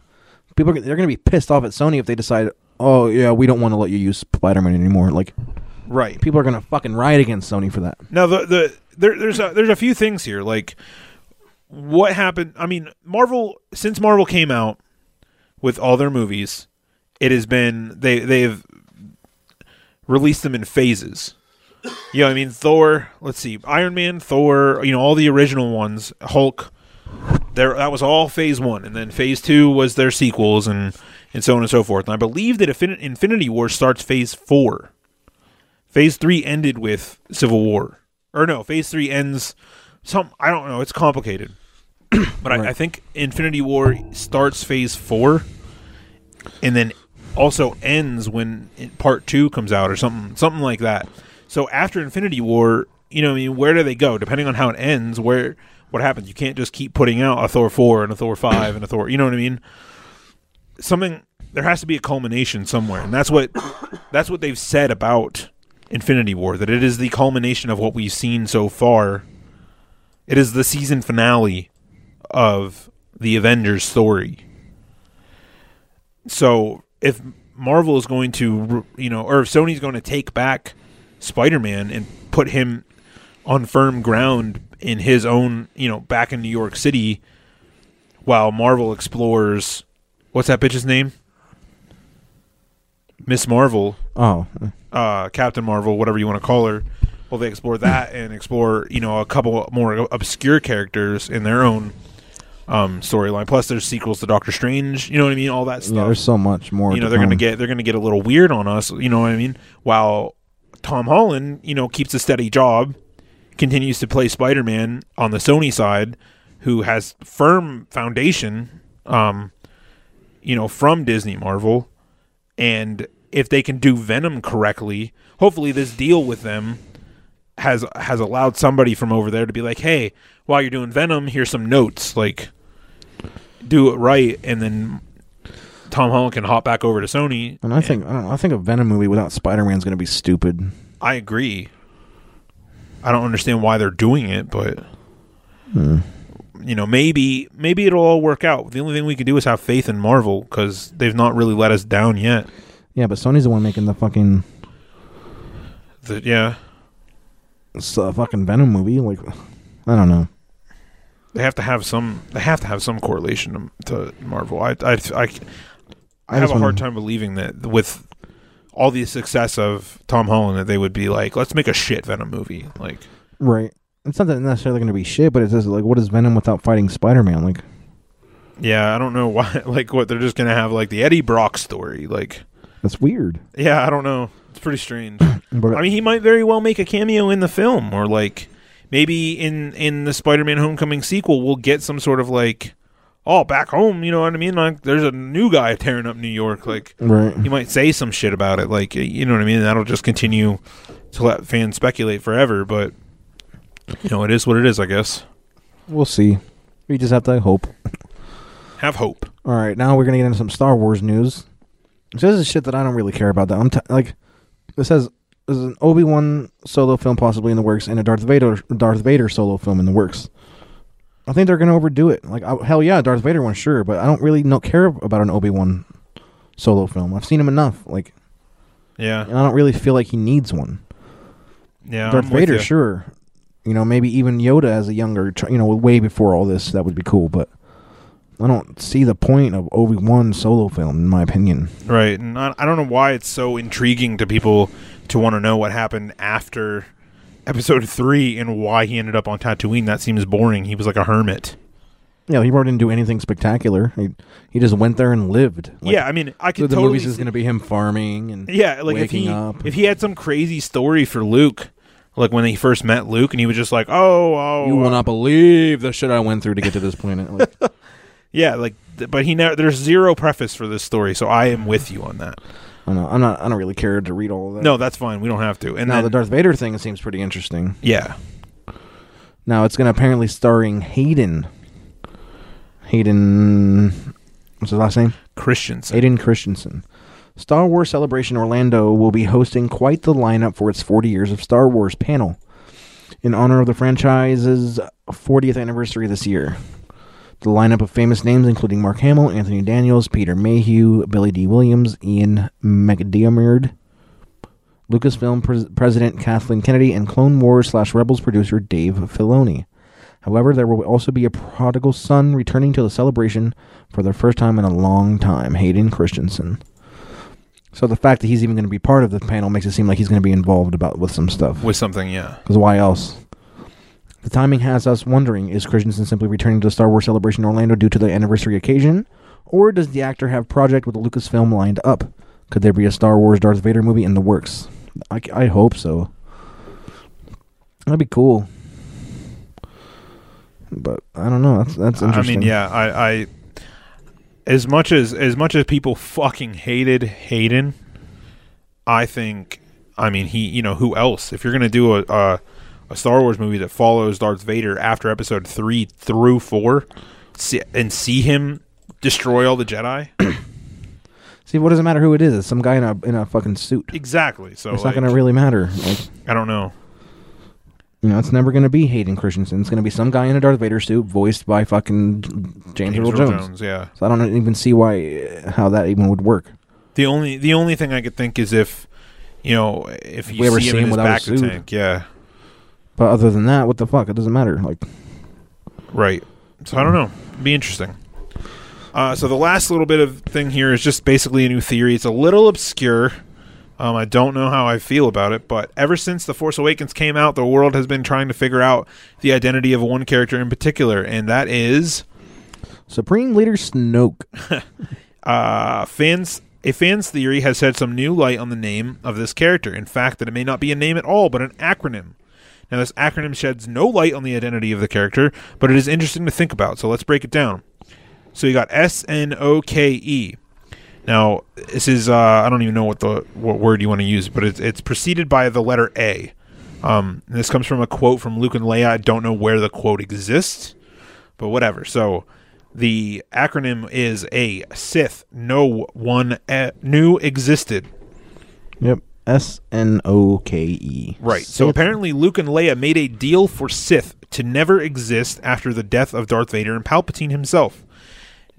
people are, they're going to be pissed off at Sony if they decide, oh yeah, we don't want to let you use Spider-Man anymore. Like, right? People are going to fucking riot against Sony for that. Now the the there, there's a, there's a few things here like what happened. I mean, Marvel since Marvel came out with all their movies, it has been they they've released them in phases. You know, I mean Thor. Let's see, Iron Man, Thor. You know, all the original ones. Hulk. There, that was all Phase One, and then Phase Two was their sequels, and and so on and so forth. And I believe that Infin- Infinity War starts Phase Four. Phase Three ended with Civil War, or no? Phase Three ends. Some I don't know. It's complicated, but I, I think Infinity War starts Phase Four, and then also ends when Part Two comes out, or something, something like that. So after Infinity War, you know, I mean, where do they go? Depending on how it ends, where what happens? You can't just keep putting out a Thor four and a Thor five and a Thor. You know what I mean? Something there has to be a culmination somewhere, and that's what that's what they've said about Infinity War. That it is the culmination of what we've seen so far. It is the season finale of the Avengers story. So if Marvel is going to, you know, or if Sony's going to take back Spider-Man and put him on firm ground in his own, you know, back in New York City, while Marvel explores, what's that bitch's name? Miss Marvel. Oh. Uh, Captain Marvel, whatever you want to call her. Well, they explore that and explore, you know, a couple more obscure characters in their own um, storyline. Plus, there's sequels to Doctor Strange. You know what I mean? All that stuff Yeah, there's so much more. you know they're gonna get they're gonna get a little weird on us you know what i mean while tom holland you know keeps a steady job continues to play spider-man on the sony side who has firm foundation um you know from disney marvel. And if they can do venom correctly hopefully this deal with them has has allowed somebody from over there to be like hey while you're doing venom here's some notes. Like do it right and then Tom Holland can hop back over to Sony. And I think I don't know, I think a Venom movie without Spider-Man's going to be stupid. I agree. I don't understand why they're doing it, but you know, maybe maybe it'll all work out. The only thing we can do is have faith in Marvel because they've not really let us down yet. Yeah, but Sony's the one making the fucking The, yeah, s- uh, fucking Venom movie. Like, I don't know. they have to have some. They have to have some correlation to, to Marvel. I I I, I, have a hard time believing that with all the success of Tom Holland that they would be like, let's make a shit Venom movie. Like, Right. It's not that necessarily going to be shit, but it's just like, what is Venom without fighting Spider-Man? Like, yeah, I don't know why. Like, what they're just gonna have like the Eddie Brock story. Like, that's weird. Yeah, I don't know. It's pretty strange. But- I mean, he might very well make a cameo in the film, or like maybe in in the Spider-Man Homecoming sequel, we'll get some sort of like oh, back home, you know what I mean? Like, there's a new guy tearing up New York. Like, Right. he might say some shit about it. Like, you know what I mean? That'll just continue to let fans speculate forever. But you know, it is what it is. I guess. We'll see. We just have to hope. Have hope. All right, now we're gonna get into some Star Wars news. So this is shit that I don't really care about. That I'm t- like, this says there's an Obi Wan solo film possibly in the works and a Darth Vader Darth Vader solo film in the works. I think they're gonna overdo it. Like, I, hell yeah, Darth Vader one, sure, but I don't really no care about an Obi Wan solo film. I've seen him enough. Like, Yeah. and I don't really feel like he needs one. Yeah. Darth I'm Vader, ya. sure. You know, maybe even Yoda as a younger, you know, way before all this, that would be cool. But I don't see the point of Obi Wan solo film, in my opinion. Right, and I, I don't know why it's so intriguing to people to want to know what happened after episode three and why he ended up on Tatooine. That seems boring. He was like a hermit. You know, he probably didn't do anything spectacular. He, he just went there and lived. Like, yeah, I mean, I so could the totally movie's see- going to be him farming and Yeah, like if waking he up. if he had some crazy story for Luke, like when he first met Luke, and he was just like, "Oh, oh, you will uh, not believe the shit I went through to get to this planet. Like, yeah," like, but he never. There's zero preface for this story, so I am with you on that. I know, I'm not. I don't really care to read all of that. No, that's fine. We don't have to. And now then, the Darth Vader thing seems pretty interesting. yeah, Now it's going to apparently starring Hayden. Hayden, what's his last name? Christensen. Hayden Christensen. Star Wars Celebration Orlando will be hosting quite the lineup for its 40 years of Star Wars panel in honor of the franchise's 40th anniversary this year. The lineup of famous names, including Mark Hamill, Anthony Daniels, Peter Mayhew, Billy Dee Williams, Ian McDiarmid, Lucasfilm pres- President Kathleen Kennedy, and Clone Wars slash Rebels producer Dave Filoni. However, there will also be a prodigal son returning to the celebration for the first time in a long time, Hayden Christensen. So the fact that he's even going to be part of the panel makes it seem like he's going to be involved about with some stuff. with something, yeah. Because why else? The timing has us wondering: Is Christensen simply returning to the Star Wars Celebration in Orlando due to the anniversary occasion, or does the actor have project with the Lucasfilm lined up? Could there be a Star Wars Darth Vader movie in the works? I, I hope so. That'd be cool. But I don't know. That's that's interesting. I mean, yeah, I, I as much as as much as people fucking hated Hayden, I think, I mean, he, you know, who else? If you're gonna do a a, a Star Wars movie that follows Darth Vader after Episode three through four, see, and see him destroy all the Jedi, See, what does it matter who it is? It's some guy in a in a fucking suit. exactly. So it's like, not going to really matter. Like, I don't know. you know, it's never going to be Hayden Christensen. It's going to be some guy in a Darth Vader suit, voiced by fucking James, James Earl Jones. Jones, yeah. So I don't even see why uh, how that even would work. The only the only thing I could think is if, you know, if you we ever see him see in his bacta tank, yeah. But other than that, what the fuck? It doesn't matter. Like, Right. So I don't know. Be interesting. Uh, so the last little bit of thing here is just basically a new theory. It's a little obscure. Um, I don't know how I feel about it, but ever since The Force Awakens came out, the world has been trying to figure out the identity of one character in particular, and that is Supreme Leader Snoke. uh, fans. A fan's theory has shed some new light on the name of this character. In fact, that it may not be a name at all, but an acronym. Now, this acronym sheds no light on the identity of the character, but it is interesting to think about. So let's break it down. So you got S N O K E. Now this is uh, I don't even know what the what word you want to use, but it's it's preceded by the letter A. Um, this comes from a quote from Luke and Leia. I don't know where the quote exists, but whatever. So the acronym is a Sith. No one e- knew existed. Yep. S N O K E. Right. So Sith. apparently Luke and Leia made a deal for Sith to never exist after the death of Darth Vader and Palpatine himself.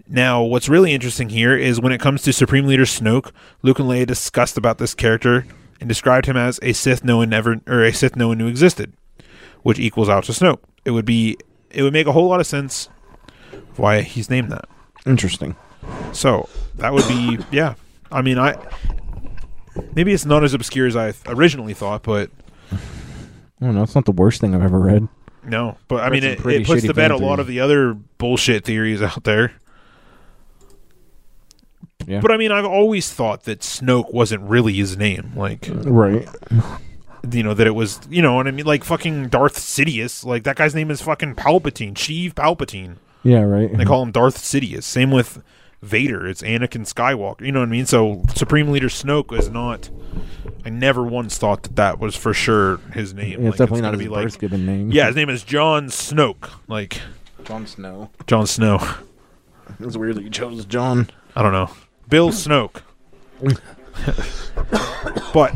Now, what's really interesting here is when it comes to Supreme Leader Snoke, Luke and Leia discussed about this character and described him as a Sith no one ever or a Sith no one knew existed, which equals out to Snoke. It would be it would make a whole lot of sense why he's named that. Interesting. So that would be yeah. I mean, I maybe it's not as obscure as I originally thought, but I don't know. It's not the worst thing I've ever read. No, but I mean, some it, pretty it puts shitty to bed a lot of the other bullshit theories out there. Yeah. But I mean, I've always thought that Snoke wasn't really his name. Like, Right. you know, that it was, you know what I mean? Like fucking Darth Sidious. Like, that guy's name is fucking Palpatine, Sheev Palpatine. Yeah, right. They call him Darth Sidious. Same with Vader. It's Anakin Skywalker. You know what I mean? So Supreme Leader Snoke is not. I never once thought that that was for sure his name. Yeah, it's definitely not gonna his birth given name. Yeah, his name is John Snoke. Like Jon Snow. Jon Snow. It's weird that you chose John. I don't know. Bill Snoke. but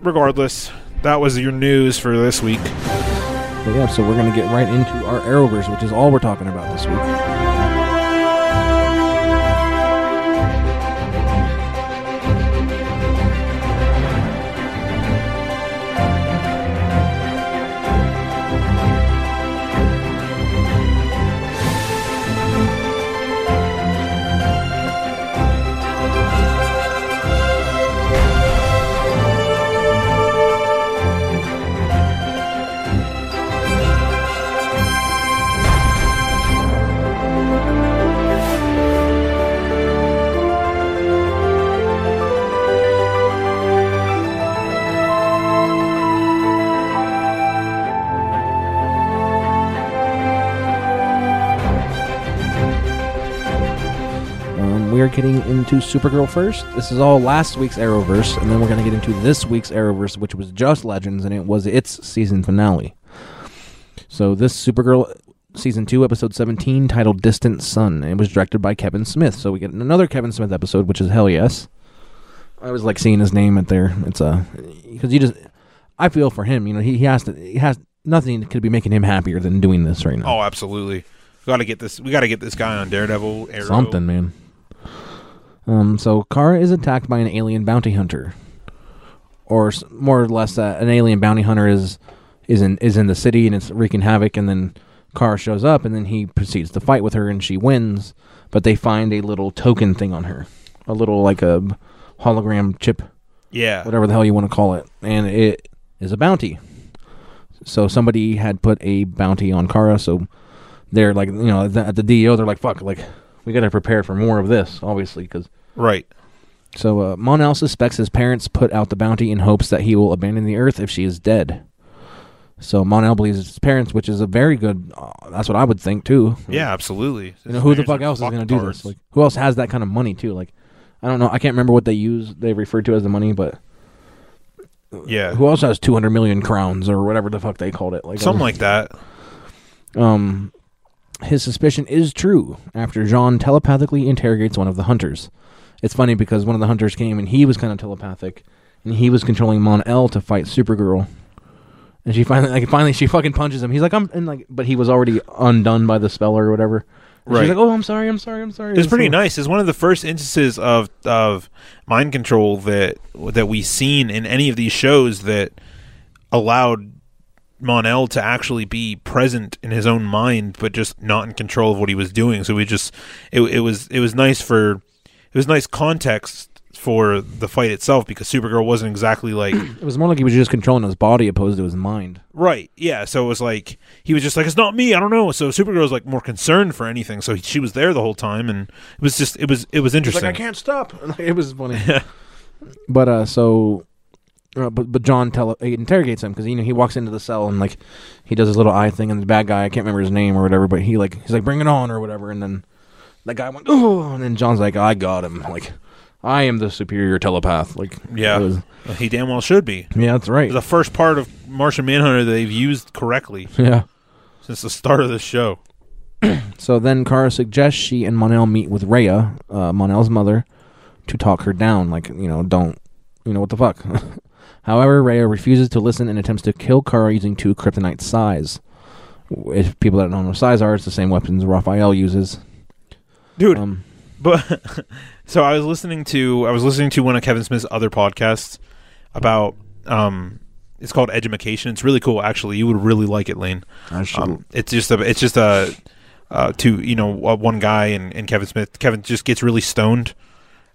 regardless, that was your news for this week. But yeah, so we're gonna get right into our Arrowverse, which is all we're talking about this week. We are getting into Supergirl first. This is all last week's Arrowverse, and then we're going to get into this week's Arrowverse, which was just Legends, and it was its season finale. So this Supergirl season two, episode seventeen, titled "Distant Sun," and it was directed by Kevin Smith. So we get another Kevin Smith episode, which is hell yes. I was like seeing his name at there. It's uh, a because you just I feel for him. You know, he, he has to. He has nothing could be making him happier than doing this right now. Oh, absolutely. We got to get this. We got to get this guy on Daredevil. Arrow. Something, man. Um, so Kara is attacked by an alien bounty hunter, or s- more or less, uh, an alien bounty hunter is is in is in the city and it's wreaking havoc. And then Kara shows up, and then he proceeds to fight with her, and she wins. But they find a little token thing on her, a little like a hologram chip, Yeah. whatever the hell you want to call it, and it is a bounty. So somebody had put a bounty on Kara, so they're like, you know, th- at the DEO, they're like, fuck, like we got to prepare for more of this, obviously, because Right. so uh, Mon-El suspects his parents put out the bounty in hopes that he will abandon the Earth if she is dead. So Mon-El believes it's his parents, which is a very good. Uh, that's what I would think too. Yeah, absolutely. You know, who the fuck else is going to do this? Like, who else has that kind of money too? Like, I don't know. I can't remember what they use. They refer to as the money, but Yeah. who else has two hundred million crowns or whatever the fuck they called it? Like Something um, like that. Um, his suspicion is true after J'onn telepathically interrogates one of the hunters. It's funny because one of the hunters came and he was kind of telepathic, and he was controlling Mon El to fight Supergirl. And she finally, like, finally, she fucking punches him. He's like, "I'm," and like, but he was already undone by the spell or whatever. And Right. She's like, "Oh, I'm sorry, I'm sorry, I'm sorry." It's pretty nice. It's one of the first instances of of mind control that that we've seen in any of these shows that allowed Mon-El to actually be present in his own mind, but just not in control of what he was doing. So we just it, it was it was nice for it was nice context for the fight itself because Supergirl wasn't exactly like It was more like he was just controlling his body opposed to his mind. Right. Yeah. So it was like he was just like, "It's not me. I don't know." So Supergirl was like more concerned for anything. So she was there the whole time, and it was just it was it was interesting. like, I can't stop. it was funny. but uh, so, uh, but but John tele- he interrogates him because you know he walks into the cell and like he does his little eye thing and the bad guy I can't remember his name or whatever, but he like he's like bring it on or whatever, and then that guy went oh, and then John's like I got him, like I am the superior telepath, like Yeah, was- he damn well should be. yeah, that's right. The first part of Martian Manhunter they've used correctly. Yeah. since the start of the show. So then Kara suggests she and Mon-El meet with Rhea, uh, Mon-El's mother, to talk her down. Like, you know, don't, you know, what the fuck. However, Rhea refuses to listen and attempts to kill Kara using two kryptonite sais. If people that don't know what sais are, it's the same weapons Raphael uses. dude. Um, but so I was listening to I was listening to one of Kevin Smith's other podcasts about um it's called Edumacation. It's really cool actually. You would really like it, Lane. I should. Um, it's just a it's just a uh two you know uh, one guy and, and Kevin Smith. Kevin just gets really stoned,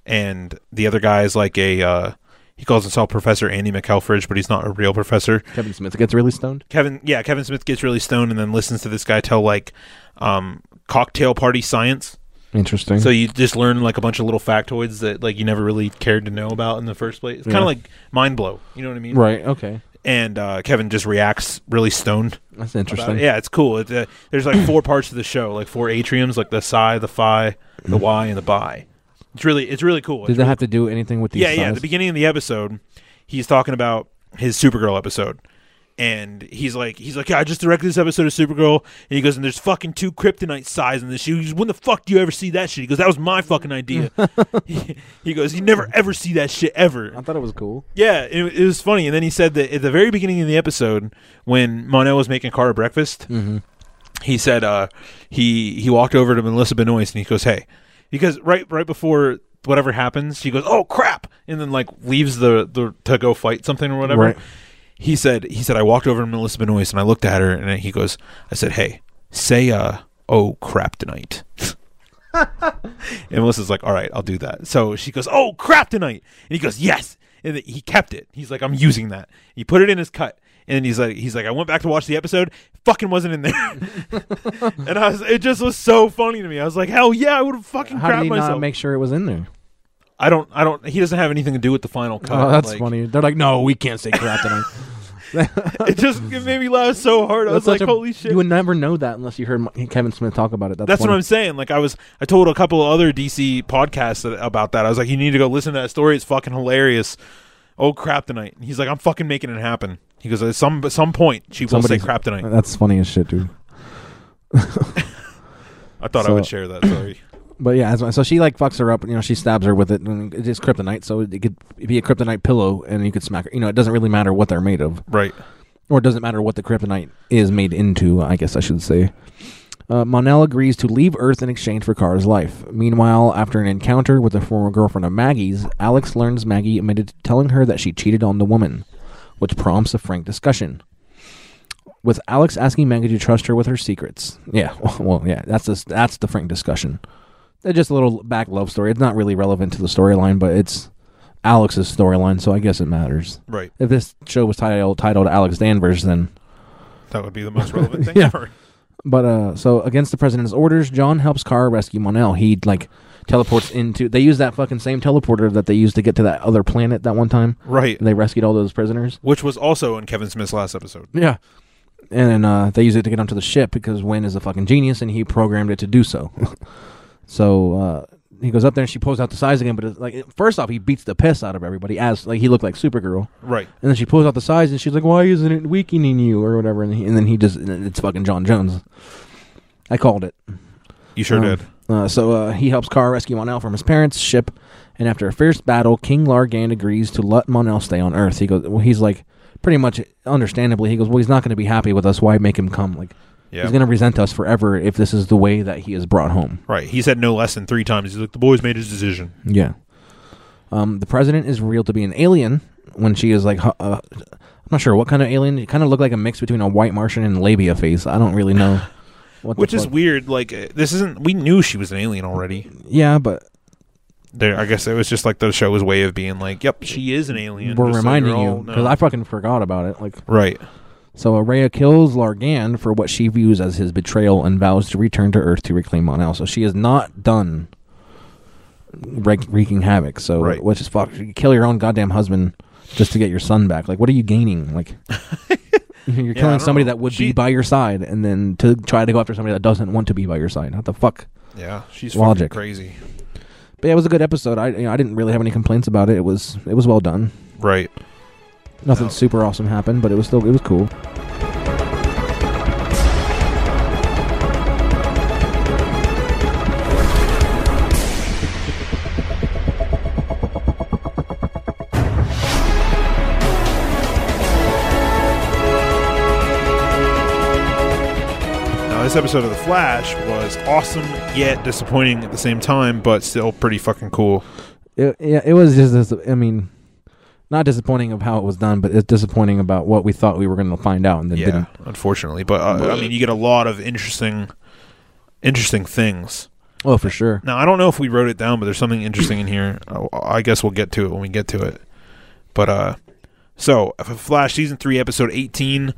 and the other guy is like a uh he calls himself Professor Andy McElfresh, but he's not a real professor. Kevin Smith gets really stoned. Kevin, yeah, Kevin Smith gets really stoned and then listens to this guy tell like um, cocktail party science. Interesting. So you just learn like a bunch of little factoids that like you never really cared to know about in the first place. It's kind Yeah. of like mind blow. You know what I mean? Right, okay. and uh, Kevin just reacts really stoned. That's interesting. it. Yeah, it's cool. It, uh, there's like four parts to the show, like four atriums, like the psi, the phi, the y, and the bi. It's really it's really cool. Did It's that really have to do anything with these? yeah, yeah. At the beginning of the episode, he's talking about his Supergirl episode, and he's like, he's like, yeah, I just directed this episode of Supergirl, and he goes, and there's fucking two kryptonite sais in this. He goes, when the fuck do you ever see that shit? He goes, that was my fucking idea. he, he goes, you never ever see that shit ever. I thought it was cool. Yeah, it, it was funny. And then he said that at the very beginning of the episode, when Mon-El was making Kara breakfast, Mhm. he said uh, he he walked over to Melissa Benoist and he goes, "Hey," because right right before whatever happens, she goes, "Oh crap," and then like leaves the the to go fight something or whatever. Right. He said he said I walked over to Melissa Benoist and I looked at her and he goes, I said, "Hey, say uh oh crap tonight." and Melissa's like, "All right, I'll do that." So she goes, "Oh crap tonight," and he goes, "Yes," and he kept it. He's like, "I'm using that." He put it in his cut, and he's like, "He's like, I went back to watch the episode, fucking wasn't in there," and I was, it just was so funny to me. I was like, "Hell yeah, I would have fucking How did he myself." not make sure it was in there? I don't, I don't. He doesn't have anything to do with the final cut. Oh, that's Like, funny. They're like, no, we can't say crap tonight. it just it made me laugh so hard. I was like, a- "Holy shit!" You would never know that unless you heard Kevin Smith talk about it. That's, That's what. I'm saying. Like I was, I told a couple of other DC podcasts about that. I was like, you need to go listen to that story. It's fucking hilarious. Oh crap tonight. And he's like, I'm fucking making it happen. He goes, at some some point she will say Somebody's- crap tonight. That's funny as shit, dude. I thought I So- would share that story. But yeah, as- so she like fucks her up. You know, she stabs her with it, and it is kryptonite. So it could be a kryptonite pillow, and you could smack her. You know, it doesn't really matter what they're made of, Right. Or it doesn't matter what the kryptonite is made into. I guess I should say. Uh, Mon-El agrees to leave Earth in exchange for Kara's life. Meanwhile, after an encounter with a former girlfriend of Maggie's, Alex learns Maggie admitted to telling her that she cheated on the woman, which prompts a frank discussion. With Alex asking Maggie to trust her with her secrets. Yeah, well, yeah, that's the, that's the frank discussion. Just a little back love story. It's not really relevant to the storyline, but it's Alex's storyline, so I guess it matters. Right. If this show was titled titled Alex Danvers, then That would be the most relevant thing Yeah. ever. But uh, so against the president's orders, John helps Kara rescue Mon-El. He like teleports into. They use that fucking same teleporter that they used to get to that other planet that one time. Right. They rescued all those prisoners. Which was also in Kevin Smith's last episode. Yeah. And then uh, they use it to get onto the ship because Winn is a fucking genius and he programmed it to do so. so uh, he goes up there and she pulls out the sais again. But it's like first off, he beats the piss out of everybody as like he looked like Supergirl. Right. And then she pulls out the sais and she's like, "Why isn't it weakening you or whatever?" And, he, and then he just it's fucking John Jones. I called it. You sure Um, did. Uh, so uh, he helps Kara rescue Mon-El from his parents' ship, and after a fierce battle, King Lar Gand agrees to let Mon-El stay on Earth. He goes, well, he's like, pretty much understandably, he goes, well, he's not going to be happy with us. Why make him come? Like, Yeah. he's going to resent us forever if this is the way that he is brought home. Right. He said no less than three times. He's like, the boys made his decision. Yeah. Um, the president is revealed to be an alien when she is like, uh, I'm not sure what kind of alien. It kind of looked like a mix between a white Martian and labia face. I don't really know. What Which is fuck. weird. Like uh, this isn't. We knew she was an alien already. Yeah, but There, I guess it was just like the show's way of being like, "Yep, she is an alien." we're so reminding you're you because know. I fucking forgot about it. Like, right. So Rhea kills Lar Gand for what she views as his betrayal and vows to return to Earth to reclaim Mon-El. So she is not done wreak- wreaking havoc. So Right. which is fuck. You kill your own goddamn husband just to get your son back. Like, what are you gaining? Like, you're killing somebody know. that would She- be by your side, and then to try to go after somebody that doesn't want to be by your side. What the fuck? Yeah, she's logic. fucking crazy. But yeah, it was a good episode. I you know, I didn't really have any complaints about it. It was it was well done. Right. Nothing super awesome happened, but it was still it was cool. Now, this episode of The Flash was awesome yet disappointing at the same time, but still pretty fucking cool. It, yeah, it was just. I mean, not disappointing of how it was done, but it's disappointing about what we thought we were going to find out and then Yeah, didn't. unfortunately, but uh, I mean, you get a lot of interesting, interesting things. Oh, for sure. Now, I don't know if we wrote it down, but there's something interesting in here. I guess we'll get to it when we get to it. But uh, so Flash season three, episode eighteen,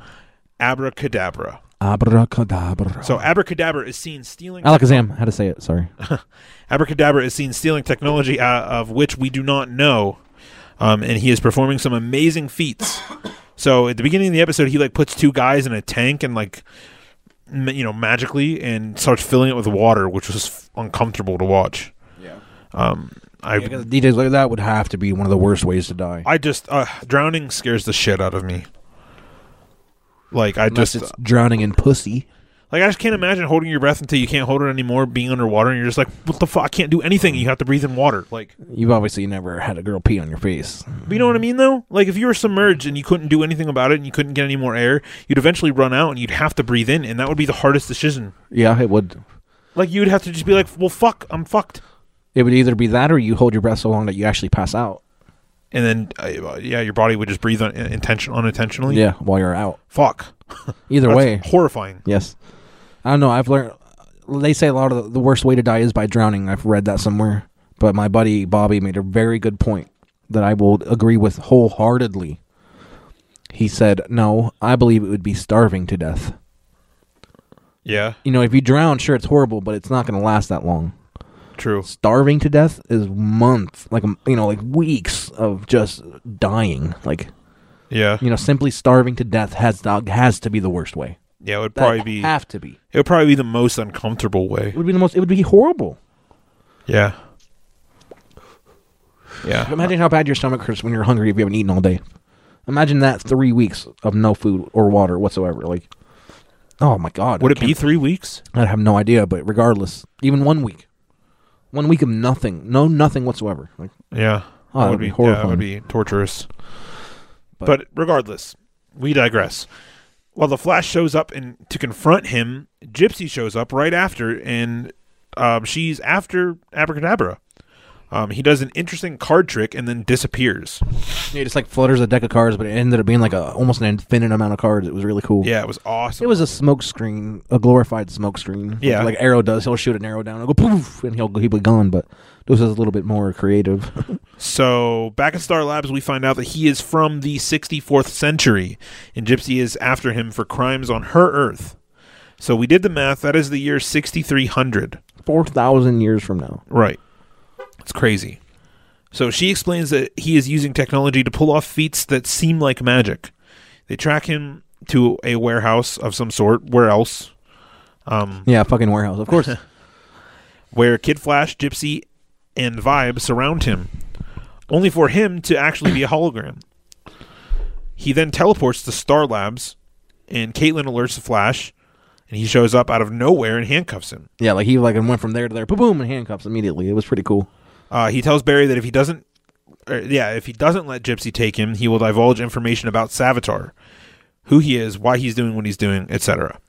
Abracadabra. Abracadabra. So Abracadabra is seen stealing. Alakazam, how to say it? Sorry. Abracadabra is seen stealing technology uh, of which we do not know, um, and he is performing some amazing feats. So at the beginning of the episode, he like puts two guys in a tank and like ma- you know magically and starts filling it with water, which was f- uncomfortable to watch. Yeah. Um, I Yeah, 'cause DJs like that would have to be one of the worst ways to die. I just uh, drowning scares the shit out of me. Like I Unless just it's drowning in pussy. Like I just can't imagine holding your breath until you can't hold it anymore, being underwater, and you're just like, what the fuck? I can't do anything. You have to breathe in water. Like, You've obviously never had a girl pee on your face. but you know what I mean, though. Like, if you were submerged and you couldn't do anything about it, and you couldn't get any more air, you'd eventually run out, and you'd have to breathe in, and that would be the hardest decision. Yeah, it would. Like, you would have to just be like, well, fuck, I'm fucked, It would either be that or you hold your breath so long that you actually pass out. and then uh, yeah, your body would just breathe un- intention unintentionally. Yeah, while you're out. fuck. Either That's way, horrifying. Yes. I don't know. I've learned. They say a lot of the, the worst way to die is by drowning. I've read that somewhere. But my buddy Bobby made a very good point that I will agree with wholeheartedly. He said, "No, I believe it would be starving to death. Yeah, You know, if you drown, sure, it's horrible, but it's not going to last that long. true. Starving to death is months, like you know, like weeks of just dying. Like Yeah, you know, simply starving to death has to, has to be the worst way. Yeah, it would That probably be. have to be. It would probably be the most uncomfortable way. It would be the most. It would be horrible. Yeah. Yeah. Imagine how bad your stomach hurts when you're hungry if you haven't eaten all day. Imagine that three weeks of no food or water whatsoever. Like, oh my god, Would I it be three weeks? I have no idea, but regardless, even one week, one week of nothing, no nothing whatsoever. Like, Yeah. Oh, that would be horrible. Yeah, that would be torturous. But- But, regardless, we digress. While the Flash shows up and to confront him, Gypsy shows up right after, and um, she's after Abracadabra. Um, he does an interesting card trick and then disappears. it just like flutters a deck of cards, but it ended up being like a almost an infinite amount of cards. It was really cool. Yeah, it was awesome. It was a smoke screen, a glorified smoke screen. Yeah. like Arrow does. He'll shoot an arrow down, and go poof, and he'll he'll be gone. But this is a little bit more creative. So back at Star Labs, we find out that he is from the 64th century, and Gypsy is after him for crimes on her Earth. So we did the math. That is the year 6300. Four thousand years from now. Right. It's crazy. So she explains that he is using technology to pull off feats that seem like magic. They track him to a warehouse of some sort. Where else? Um, Yeah, fucking warehouse, of course. where Kid Flash, Gypsy, and Vibe surround him, only for him to actually be a hologram. He then teleports to Star Labs, and Caitlin alerts the Flash, and he shows up out of nowhere and handcuffs him. yeah, like he like went from there to there, boom, boom, and handcuffs immediately. It was pretty cool. Uh, he tells Barry that if he doesn't, er, yeah, if he doesn't let Gypsy take him, he will divulge information about Savitar, who he is, why he's doing what he's doing, etc.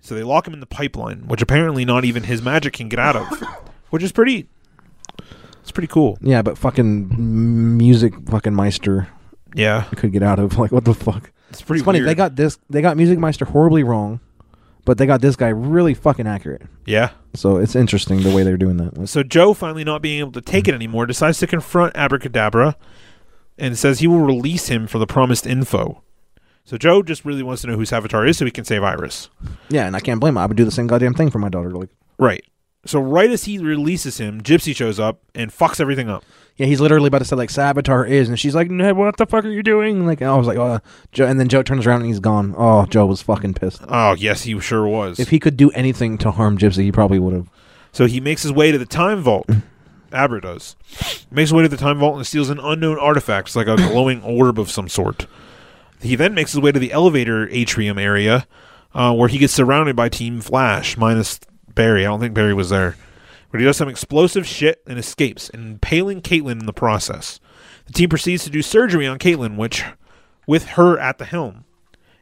So they lock him in the pipeline, which apparently not even his magic can get out of, which is pretty. It's pretty cool. Yeah, but fucking music fucking Meister Yeah, could get out of like what the fuck. it's pretty It's funny weird. they got this they got Music Meister horribly wrong, but they got this guy really fucking accurate. yeah. So it's interesting the way they're doing that. So Joe, finally not being able to take it anymore, decides to confront Abracadabra, and says he will release him for the promised info. So Joe just really wants to know who Savitar is, so he can save Iris. Yeah, and I can't blame him. I would do the same goddamn thing for my daughter. Like, Right. So right as he releases him, Gypsy shows up and fucks everything up. yeah, he's literally about to say like Savitar is, and she's like, "Ned, what the fuck are you doing?" Like, and I was like, "Oh," Joe, and then Joe turns around and he's gone. Oh, Joe was fucking pissed. Oh yes, he sure was. If he could do anything to harm Gypsy, he probably would have. so he makes his way to the time vault. Abra does. Makes his way to the time vault and steals an unknown artifact, it's like a glowing orb of some sort. He then makes his way to the elevator atrium area, uh, where he gets surrounded by Team Flash, minus Barry. I don't think Barry was there. But he does some explosive shit and escapes, impaling Caitlin in the process. The team proceeds to do surgery on Caitlin, which, with her at the helm,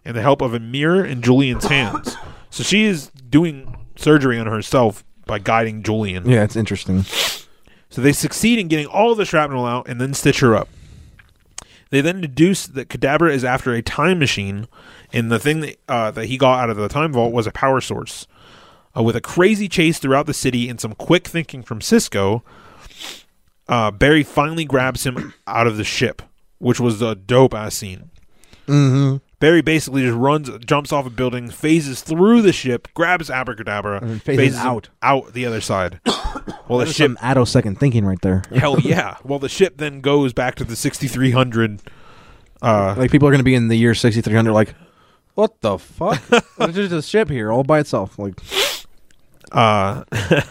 and the help of a mirror in Julian's hands. So she is doing surgery on herself by guiding Julian. Yeah, it's interesting. So they succeed in getting all the shrapnel out and then stitch her up. They then deduce that Kadabra is after a time machine, and the thing that, uh, that he got out of the time vault was a power source. Uh, with a crazy chase throughout the city and some quick thinking from Cisco, uh, Barry finally grabs him out of the ship, which was a dope ass scene. Mm-hmm. Barry basically just runs, jumps off a building, phases through the ship, grabs Abracadabra, And then phases out. out the other side. well, the That's ship some atto second thinking right there. Hell yeah. Well, the ship then goes back to the 6300 Uh, like people are going to be in the year 6300 like what the fuck there's just a ship here all by itself like Uh,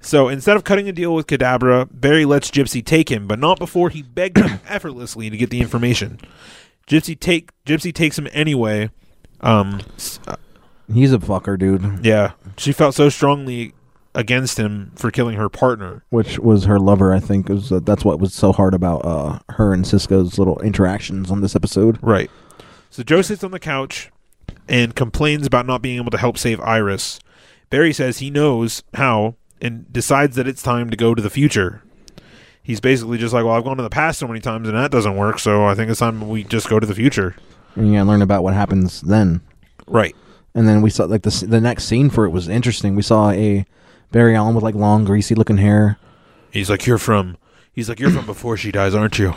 so instead of cutting a deal with Kadabra, Barry lets Gypsy take him, but not before he begged him effortlessly to get the information. Gypsy take Gypsy takes him anyway. Um, uh, he's a fucker dude yeah, she felt so strongly against him for killing her partner. which was her lover i think was uh, that's what was so hard about uh her and cisco's little interactions on this episode Right. So Joe sits on the couch and complains about not being able to help save Iris. Barry says he knows how and decides that it's time to go to the future. He's basically just like, well, I've gone to the past so many times and that doesn't work, so I think it's time we just go to the future. and you gotta learn about what happens then Right. and then we saw like the the next scene for it was interesting we saw a barry allen with like long greasy looking hair He's like, you're from. He's like, you're from before she dies, aren't you?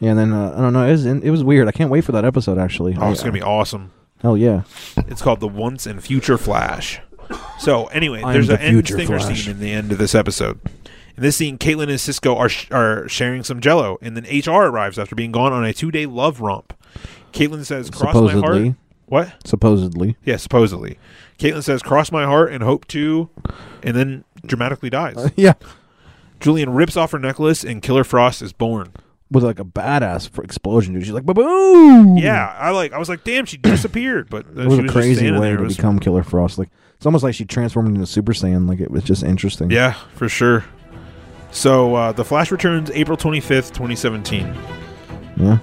yeah and then uh, i don't know it was, it was weird i can't wait for that episode actually Oh, it's gonna be awesome. hell yeah It's called the Once and Future Flash. So anyway, there's the an end future stinger Flash. scene in the end of this episode. In this scene, Caitlin and Cisco are sh- are sharing some Jello, and then HR arrives after being gone on a two day love romp. Caitlin says, "Cross my Supposedly. heart." What? supposedly Yeah, supposedly. Caitlin says, "Cross my heart and hope to," and then dramatically dies. yeah Julian rips off her necklace, and Killer Frost is born. with like a badass fr- explosion, dude. She's like, boom! Yeah, I like. I was like, "Damn, she disappeared," but uh, It was she a just crazy standing way there. to was- become Killer Frost. Like it's almost like she transformed into Super Saiyan. Like it was just interesting. Yeah, for sure. So uh, the Flash returns April twenty fifth, twenty seventeen. Yeah.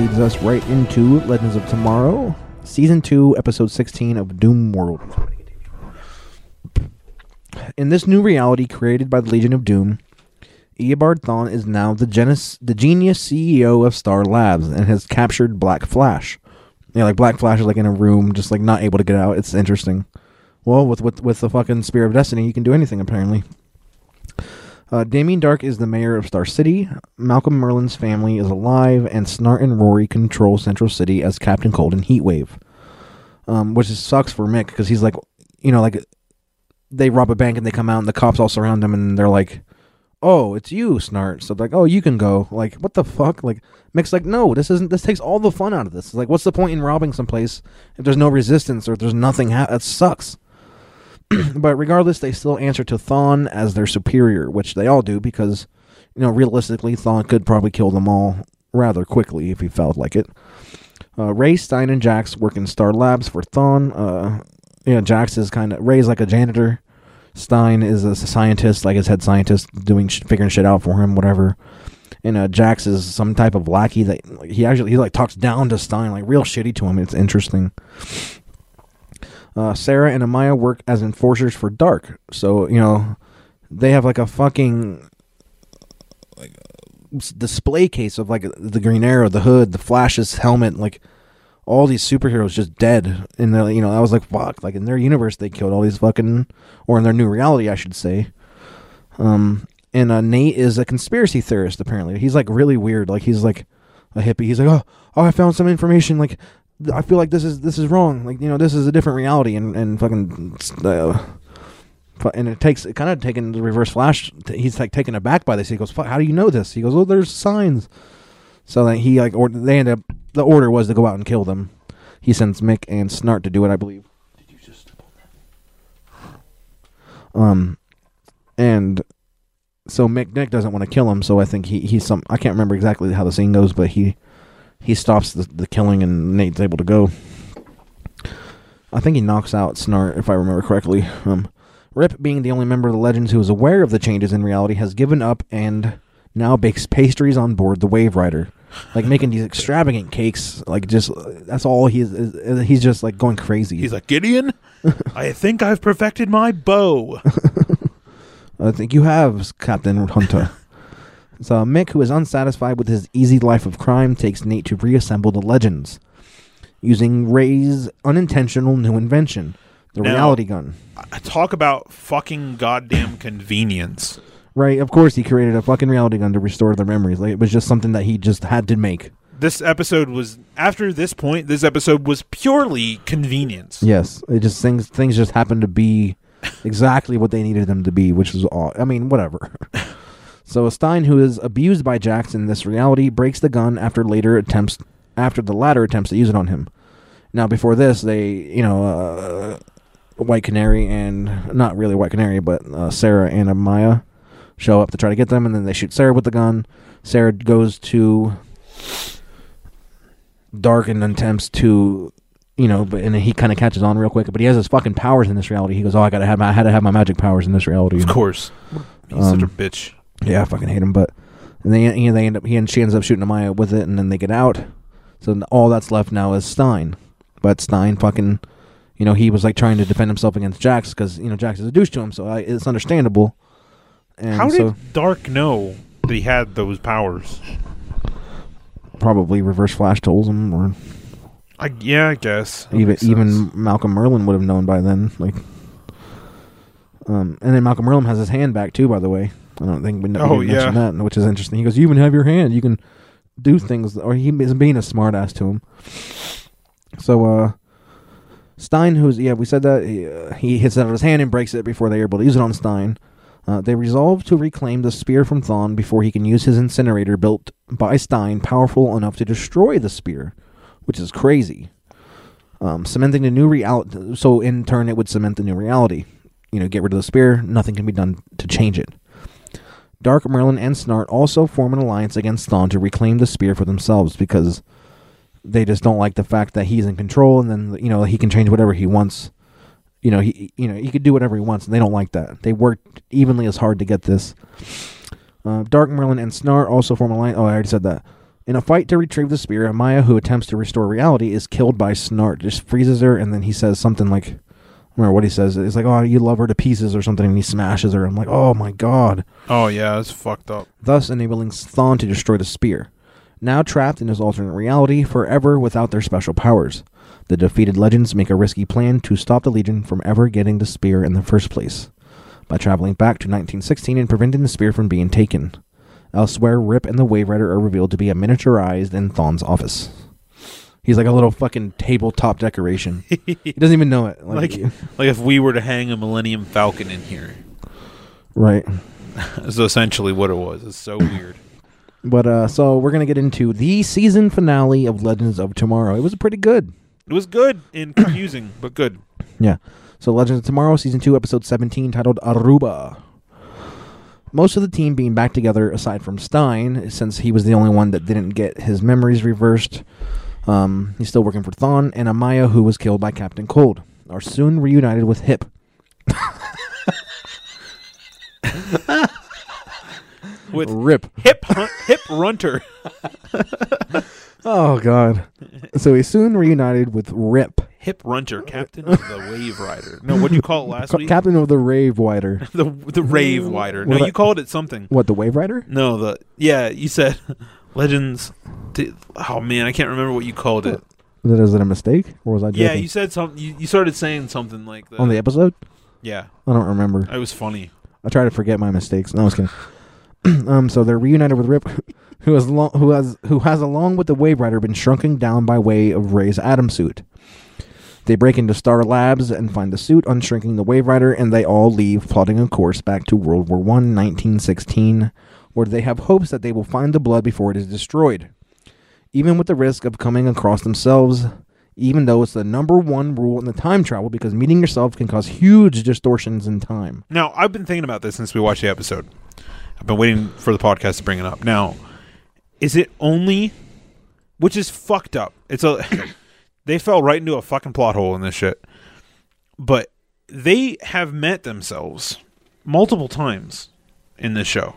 Leads us right into Legends of Tomorrow, season two, episode sixteen of Doom World. In this new reality created by the Legion of Doom, Eobard Thawne is now the, the genius CEO of Star Labs and has captured Black Flash. Yeah, like Black Flash is like in a room, just like not able to get out. It's interesting. Well, with with with the fucking Spear of Destiny, you can do anything apparently. Uh, Damien Darhk is the mayor of Star City. Malcolm Merlyn's family is alive, and Snart and Rory control Central City as Captain Cold and Heatwave. Um, which sucks for Mick because he's like, you know, like they rob a bank and they come out and the cops all surround them and they're like, "Oh, it's you, Snart." So they're like, "Oh, you can go." Like, what the fuck? Like Mick's like, "No, this isn't. This takes all the fun out of this. It's like, what's the point in robbing someplace if there's no resistance or if there's nothing? Ha- that sucks." but regardless, they still answer to Thawne as their superior, which they all do because, you know, realistically, Thawne could probably kill them all rather quickly if he felt like it. Uh, Ray, Stein, and Jax work in Star Labs for Thawne. Uh, you know, Jax is kind of Ray's like a janitor. Stein is a scientist, like his head scientist, doing sh- figuring shit out for him, whatever. And uh, Jax is some type of lackey that like, he actually he like talks down to Stein, like real shitty to him. It's interesting. Uh, Sarah and Amaya work as enforcers for Darhk, so you know they have like a fucking like display case of like the Green Arrow, the Hood, the Flash's helmet, like all these superheroes just dead. And you know, I was like, fuck, like in their universe they killed all these fucking, or in their new reality, I should say. Um, and uh, Nate is a conspiracy theorist. Apparently, he's like really weird. Like he's like a hippie. He's like, oh, oh, I found some information. Like, I feel like this is this is wrong. Like, you know, this is a different reality. And and fucking, uh, and it takes it kind of taking the Reverse Flash. He's like taken aback by this. He goes, how do you know this?" He goes, "Oh, there's signs." So then he like, or they end up. The order was to go out and kill them. He sends Mick and Snart to do it, I believe. Did you just? Um, and so Mick Nick doesn't want to kill him, so I think he he's some I can't remember exactly how the scene goes, but he he stops the, the killing and Nate's able to go. I think he knocks out Snart if I remember correctly. Um, Rip, being the only member of the Legends who is aware of the changes in reality, has given up and now bakes pastries on board the Wave Rider, like making these extravagant cakes. Like just that's all he's he's just like going crazy. He's like Gideon. I think I've perfected my bow. I think you have, Captain Hunter. So Mick, who is unsatisfied with his easy life of crime, takes Nate to reassemble the legends using Ray's unintentional new invention, the Now- reality gun. Talk about fucking goddamn convenience. Right, of course he created a fucking reality gun to restore their memories. Like it was just something that he just had to make. This episode was after this point. This episode was purely convenience. Yes, it just things things just happened to be exactly what they needed them to be, which was all. I mean, whatever. so Stein, who is abused by Jax in this reality, breaks the gun after later attempts after the latter attempts to use it on him. Now, before this, they you know uh, White Canary and not really White Canary, but uh, Sarah and Amaya show up to try to get them, and then they shoot Sarah with the gun. Sarah goes to Darhk and attempts to, you know, but and he kind of catches on real quick. But he has his fucking powers in this reality. He goes, "Oh, I gotta have my, I had to have my magic powers in this reality." Of course, he's such a Um, bitch. Yeah, I fucking hate him. But and they, you know, they end up he and she ends up shooting Amaya with it, and then they get out. So all that's left now is Stein. But Stein fucking, you know, he was like trying to defend himself against Jax because you know Jax is a douche to him, so I, it's understandable. And How so did Darhk know that he had those powers? probably Reverse Flash told him, or I yeah, I guess That even even Malcolm Merlyn would have known by then. Like, um, and then Malcolm Merlyn has his hand back too. By the way, I don't think we, we Oh, yeah. that, which is interesting. He goes, "You even have your hand. You can do things." Or he is being a smartass to him. So, uh, Stein, who's yeah, we said that he, uh, he hits it out of his hand and breaks it before they're able to use it on Stein. Uh, they resolve to reclaim the spear from Thawne before he can use his incinerator built by Stein, powerful enough to destroy the spear, which is crazy. Um, cementing the new reality. So in turn, it would cement the new reality. You know, get rid of the spear. Nothing can be done to change it. Darhk Merlyn and Snart also form an alliance against Thawne to reclaim the spear for themselves because they just don't like the fact that he's in control and then you know he can change whatever he wants. You know he you know he could do whatever he wants and they don't like that. They worked evenly as hard to get this. Uh, Darhk Merlyn and Snart also form a line. Oh, I already said that. In a fight to retrieve the spear, Amaya, who attempts to restore reality, is killed by Snart. Just freezes her, and then he says something like, remember what he says. It's like, "Oh, you love her to pieces" or something, and he smashes her. I'm like, "Oh my god!" Oh yeah, that's fucked up. thus enabling Thawne to destroy the spear. Now trapped in his alternate reality forever without their special powers, the defeated legends make a risky plan to stop the Legion from ever getting the spear in the first place by traveling back to 1916 and preventing the spear from being taken. Elsewhere, Rip and the Wave Rider are revealed to be a miniaturized in Thawne's office. He's like a little fucking tabletop decoration. he doesn't even know it. Like like if we were to hang a Millennium Falcon in here. right. That's essentially what it was. It's so weird. But uh so we're gonna get into the season finale of Legends of Tomorrow. It was pretty good. It was good and confusing, but good. Yeah. So Legends of Tomorrow, season two, episode seventeen, titled Aruba. Most of the team being back together, aside from Stein, since he was the only one that didn't get his memories reversed. Um, he's still working for Thawne, and Amaya, who was killed by Captain Cold, are soon reunited with Hip. With Rip. hip hip runter. Oh God! So he's soon reunited with Rip, Hip runter, captain of the Wave Rider. No, what would you call it last week? captain of the Rave Wider. the the Rave Wider. No, you called it something. What the Wave Rider? No, the yeah, you said Legends. di- Oh man, I can't remember what you called it. It, is it a mistake, or was I joking? Yeah, you said something. You, you started saying something like that. on the episode. Yeah, I don't remember. it was funny. I try to forget my mistakes. No, I was kidding. um, so they're reunited with Rip, who has lo- who has who has along with the Wave Rider been shrunken down by way of Ray's Atom suit. They break into Star Labs and find the suit, unshrinking the Wave Rider, and they all leave, plotting a course back to World War One, 1916, where they have hopes that they will find the blood before it is destroyed. Even with the risk of coming across themselves, even though it's the number one rule in the time travel, because meeting yourself can cause huge distortions in time. Now, I've been thinking about this since we watched the episode. I've been waiting for the podcast to bring it up. Now, is it only which is fucked up. It's a they fell right into a fucking plot hole in this shit. But they have met themselves multiple times in this show.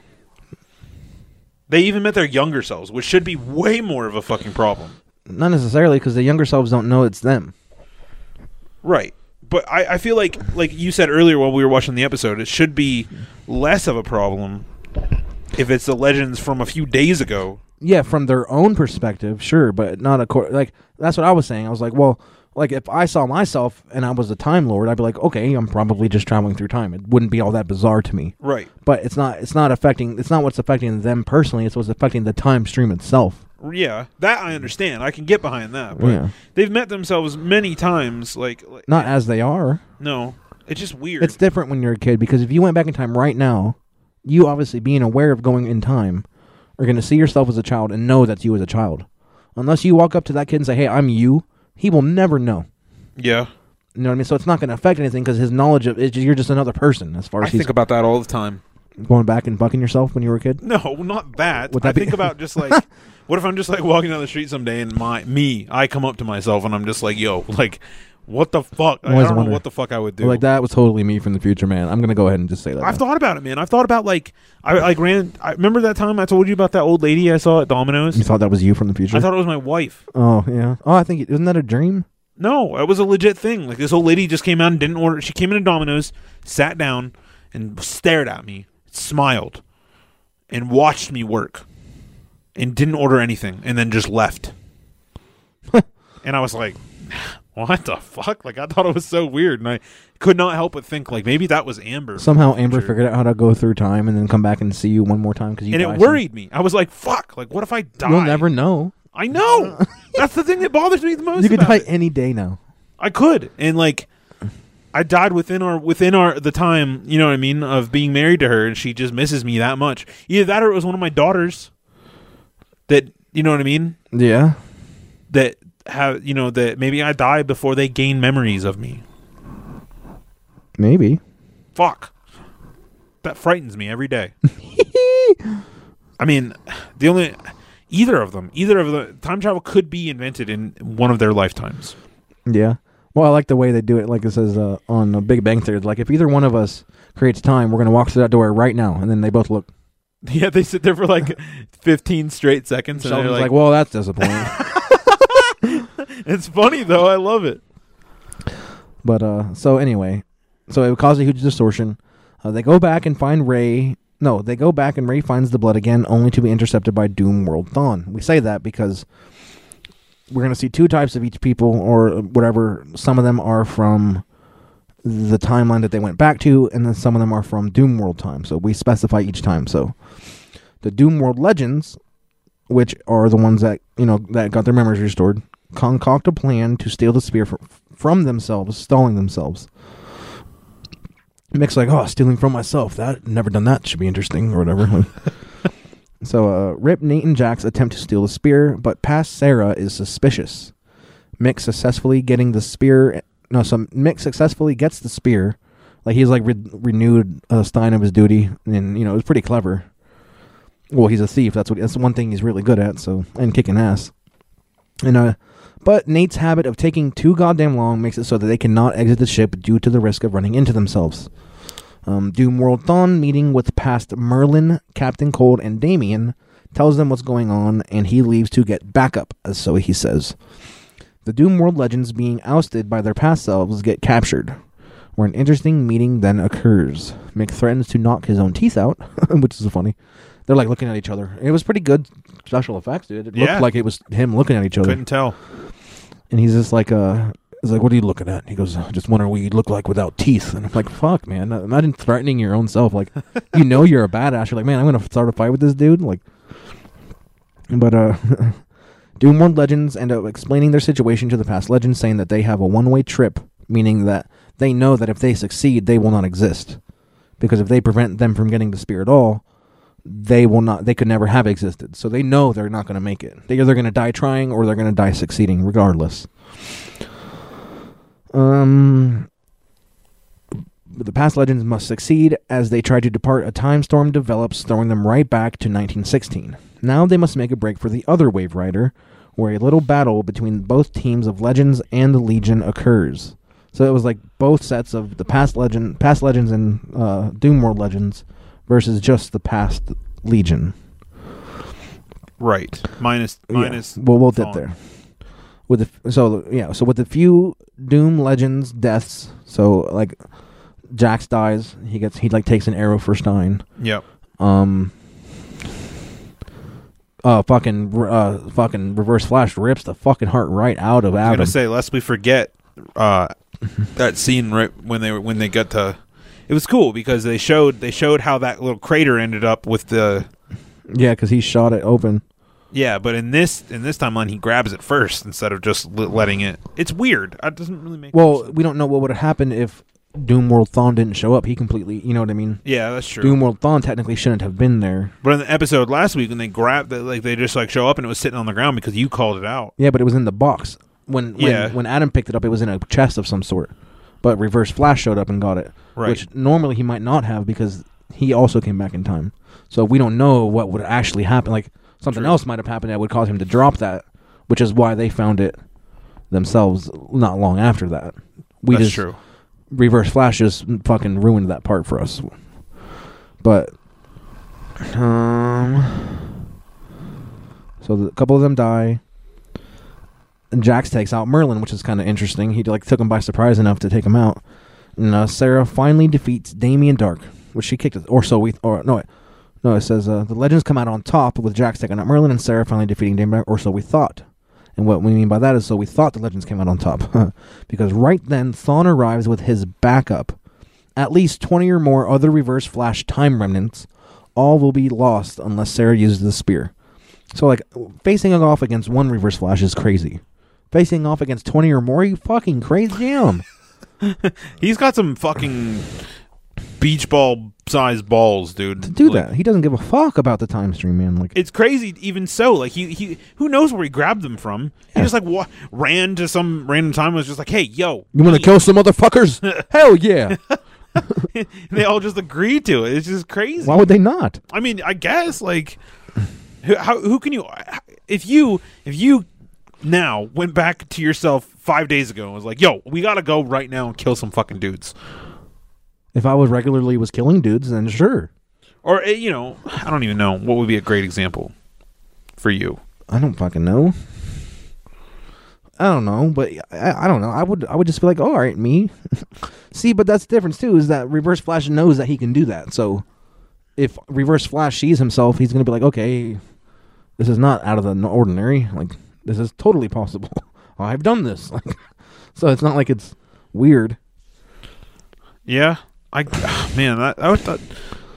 They even met their younger selves, which should be way more of a fucking problem. Not necessarily, because the younger selves don't know it's them. Right. But I, I feel like like you said earlier while we were watching the episode, it should be less of a problem if it's the legends from a few days ago. Yeah, from their own perspective, sure, but not a cor- like that's what I was saying. I was like, well, like if I saw myself and I was a time lord, I'd be like, okay, I'm probably just traveling through time. It wouldn't be all that bizarre to me. Right. But it's not. It's not affecting. It's not what's affecting them personally. It's what's affecting the time stream itself. Yeah, that I understand. I can get behind that. But Yeah. they've met themselves many times. Like, like Not as they are. no, it's just weird. It's different when you're a kid because if you went back in time right now, you obviously being aware of going in time are going to see yourself as a child and know that's you as a child. Unless you walk up to that kid and say, "Hey, I'm you," he will never know. yeah. You know what I mean? So it's not going to affect anything because his knowledge of just, you're just another person as far I as he's think about that all the time. going back and bucking yourself when you were a kid. No, not that. Would I be- think about just like, what if I'm just like walking down the street someday and my me, I come up to myself and I'm just like, yo, like, what the fuck? I always don't know what the fuck I would do. Like that was totally me from the future, man. I'm going to go ahead and just say that. I've now. thought about it, man. I've thought about like, I like ran. I remember that time I told you about that old lady I saw at Domino's. you thought that was you from the future? I thought it was my wife. oh yeah. Oh, I think isn't that a dream? No, it was a legit thing. Like this old lady just came out and didn't order. She came into Domino's, sat down, and stared at me, smiled, and watched me work, and didn't order anything, and then just left. and I was like, "What the fuck?" Like I thought it was so weird, and I could not help but think like maybe that was Amber. Somehow Amber figured out how to go through time and then come back and see you one more time because you and it some- worried me. I was like, "Fuck!" Like what if I die? You'll never know. I know. That's the thing that bothers me the most. You could die it. any day now. I could, and like, I died within our within our the time. You know what I mean of being married to her, and she just misses me that much. Either that, or it was one of my daughters. That you know what I mean. Yeah. That have you know that maybe I die before they gain memories of me. Maybe. Fuck. That frightens me every day. I mean, the only either of them, either of the time travel could be invented in one of their lifetimes. Yeah. Well, I like the way they do it. Like it says uh, on uh, Big Bang Theory, like if either one of us creates time, we're gonna walk through that door right now, and then they both look. Yeah, they sit there for like 15 straight seconds. And they're like, "Well, that's disappointing." it's funny though. I love it. But uh, so anyway, so it would cause a huge distortion. Uh, they go back and find Ray. No, they go back and Ray finds the blood again, only to be intercepted by Doom World Thawne. We say that because we're going to see two types of each people, or whatever. Some of them are from the timeline that they went back to, and then some of them are from Doom World time. So we specify each time. So the Doom World legends, which are the ones that you know that got their memories restored, concoct a plan to steal the spear fr- from themselves, stalling themselves. Mick's like, oh, stealing from myself. That never done that. Should be interesting or whatever. so, uh, Rip, Nate, and Jax attempt to steal the spear, but past Sarah is suspicious. Mick successfully getting the spear. No, so Mick successfully gets the spear. Like he's like re- renewed uh, Stein of his duty, and you know it was pretty clever. Well, he's a thief. That's what. That's one thing he's really good at. So and kicking ass. And uh, but Nate's habit of taking too goddamn long makes it so that they cannot exit the ship due to the risk of running into themselves. Um, Doom World Thawne meeting with past Merlyn, Captain Cold, and Damien tells them what's going on, and he leaves to get backup, as so he says. The Doom World legends being ousted by their past selves get captured, where an interesting meeting then occurs. Mick threatens to knock his own teeth out, which is funny. They're like looking at each other. It was pretty good special effects, dude. It Yeah. looked like it was him looking at each other. Couldn't tell. And he's just like, uh, he's like, what are you looking at? He goes, just wondering what you'd look like without teeth. And I'm like, fuck, man. Imagine threatening your own self. Like, you know you're a badass. You're like, man, I'm gonna start a fight with this dude. Like, but uh, Doom World Legends end up explaining their situation to the past legends, saying that they have a one-way trip, meaning that they know that if they succeed, they will not exist. Because if they prevent them from getting the spear at all, they will not. They could never have existed. So they know they're not going to make it. They're either going to die trying or they're going to die succeeding, regardless. Um, the past legends must succeed as they try to depart. A time storm develops, throwing them right back to 1916. Now they must make a break for the other Wave Rider, where a little battle between both teams of legends and the Legion occurs. So it was like both sets of the past legend, past legends, and uh, Doom World legends versus just the past Legion. Right. Minus Yeah. Well, we'll get there. With the so yeah, so with the few Doom Legends deaths, so like Jax dies, he gets he like takes an arrow for Stein. Yep. Um, uh, fucking, uh, fucking Reverse Flash rips the fucking heart right out of I was Adam. gonna say, lest we forget uh, that scene right when they were when they got to. It was cool because they showed they showed how that little crater ended up with the. yeah, because he shot it open. Yeah, but in this in this timeline, he grabs it first instead of just l- letting it. It's weird. It doesn't really make. Well, we don't know what would have happened if Doomworld Thawne didn't show up. He completely, you know what I mean? Yeah, that's true. Doomworld Thawne technically shouldn't have been there. But in the episode last week, when they grabbed, the, like they just like show up and it was sitting on the ground because you called it out. Yeah, but it was in the box. When when, Yeah. when Adam picked it up, it was in a chest of some sort. But Reverse Flash showed up and got it, Right. which normally he might not have because he also came back in time. So we don't know what would actually happen. Like something else might have happened that would cause him to drop that, which is why they found it themselves not long after that. We That's just true. Reverse Flash just fucking ruined that part for us. But um, so the, a couple of them die. Jax takes out Merlyn, which is kind of interesting. He like took him by surprise enough to take him out. And uh, Sarah finally defeats Damien Darhk, which she kicked, or so we, or no, no, it says uh, the legends come out on top with Jax taking out Merlyn and Sarah finally defeating Damien Darhk, or so we thought. And what we mean by that is, so we thought the legends came out on top, because right then Thawne arrives with his backup. At least twenty or more other Reverse Flash time remnants. All will be lost unless Sarah uses the spear. So, like, facing off against one Reverse Flash is crazy. Facing off against 20 or more, you fucking crazy damn. He's got some fucking beach ball sized balls, dude. To do that. He doesn't give a fuck about the time stream, man. Like, It's crazy, even so. Like he, he, who knows where he grabbed them from? He just like wa- ran to some random time. and Was just like, hey, yo, you want to kill some motherfuckers? Hell yeah. they all just agreed to it. It's just crazy. Why would they not? I mean, I guess like, who, how, who can you? If you, if you now went back to yourself five days ago and was like, yo, we gotta go right now and kill some fucking dudes, If I was regularly was killing dudes, then sure. or eh, you know, I don't even know what would be a great example for you. I don't fucking know. I don't know, but I, I don't know. I would I would just be like, oh, all right, me. See, but that's the difference too. Is that Reverse Flash knows that he can do that. So if Reverse Flash sees himself, he's gonna be like, okay, this is not out of the ordinary. Like this is totally possible. I've done this. Like, so it's not like it's weird. Yeah, I man, that, was- that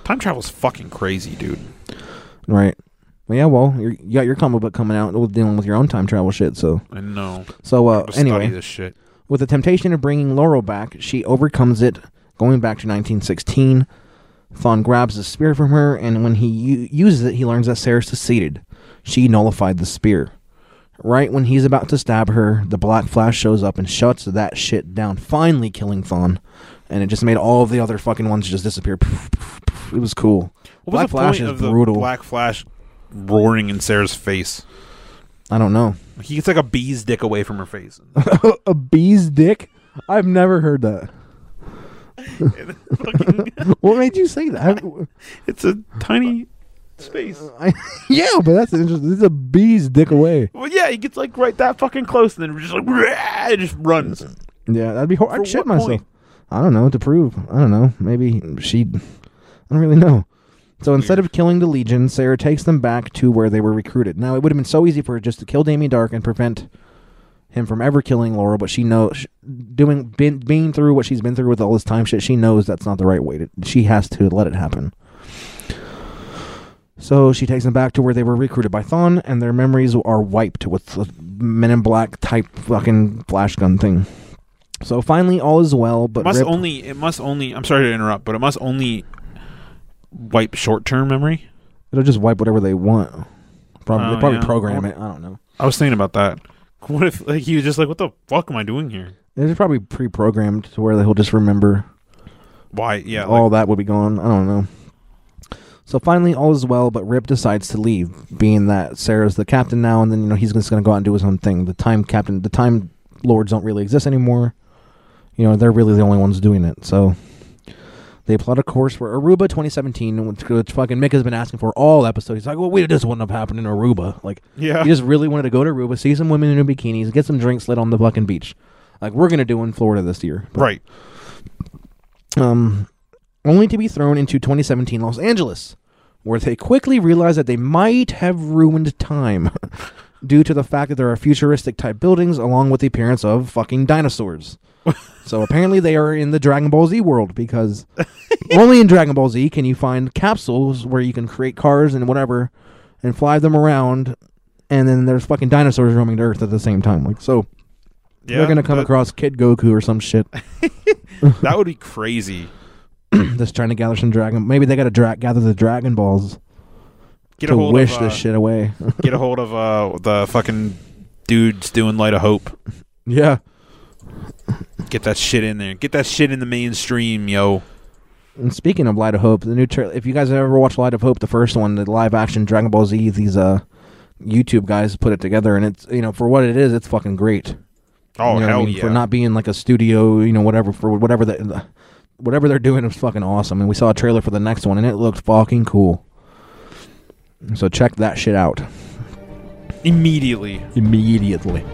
time travel's fucking crazy, dude. Right. Well, yeah. Well, you're, you got your comic book coming out with dealing with your own time travel shit. So I know. So uh, anyway, this shit. with the temptation of bringing Laurel back, she overcomes it, going back to 1916. Thawne grabs the spear from her, and when he u- uses it, he learns that Sarah's seceded. She nullified the spear. Right when he's about to stab her, the Black Flash shows up and shuts that shit down, finally killing Thawne. And it just made all of the other fucking ones just disappear. It was cool. What Black was the Flash is of the brutal. Black Flash roaring in Sarah's face? I don't know. He gets like a bee's dick away from her face. a bee's dick? I've never heard that. what made you say that? it's a tiny space. I, yeah, but that's interesting. This is a bee's dick away. Well, yeah, he gets like right that fucking close, and then just like it just runs. Yeah, that'd be hor- For I'd shit myself. point? I don't know to prove. I don't know. Maybe she. I don't really know. So instead of killing the Legion, Sarah takes them back to where they were recruited. Now it would have been so easy for her just to kill Damien Darhk and prevent him from ever killing Laura, but she knows doing been, being through what she's been through with all this time shit. She knows that's not the right way to. She has to let it happen. So she takes them back to where they were recruited by Thawne, and their memories are wiped with the Men in Black type fucking flash gun thing. So finally, all is well, but It must Rip- only. It must only. I'm sorry to interrupt, but it must only wipe short-term memory. it'll just wipe whatever they want. Probably, Oh, they'll probably yeah. program it. I don't know. I was thinking about that. What if like he was just like, "What the fuck am I doing here?" It's probably pre-programmed to where he'll just remember. Why? Yeah, all that would be gone. I don't know. So finally, all is well, but Rip decides to leave, being that Sarah's the captain now, and then you know he's just going to go out and do his own thing. The time captain, the time lords don't really exist anymore. You know, they're really the only ones doing it. So they plot a course for Aruba 2017, which, which fucking Mick has been asking for all episodes. He's like, well, wait, this wouldn't have happened in Aruba. Like, Yeah. he just really wanted to go to Aruba, see some women in bikinis, get some drinks lit on the fucking beach, like we're gonna do in Florida this year. But- Right. um, only to be thrown into 2017 Los Angeles, where they quickly realize that they might have ruined time due to the fact that there are futuristic type buildings along with the appearance of fucking dinosaurs. so apparently they are in the Dragon Ball Z world because only in Dragon Ball Z can you find capsules where you can create cars and whatever and fly them around and then there's fucking dinosaurs roaming the earth at the same time. Like so Yeah, they're gonna come that- across Kid Goku or some shit. that would be crazy. Just trying to gather some dragon. Maybe they got to dra- gather the Dragon Balls Get a to hold wish of, uh, this shit away. Get a hold of uh, the fucking dudes doing Light of Hope. yeah. Get that shit in there. Get that shit in the mainstream, yo. And speaking of Light of Hope, the new trailer. If you guys have ever watched Light of Hope, the first one, the live action Dragon Ball Z, these uh YouTube guys put it together, and it's you know for what it is, it's fucking great. Oh, You know what I hell mean? yeah. For not being like a studio, you know, whatever for whatever the whatever they're doing is fucking awesome. And we saw a trailer for the next one, and it looked fucking cool. So check that shit out Immediately. immediately.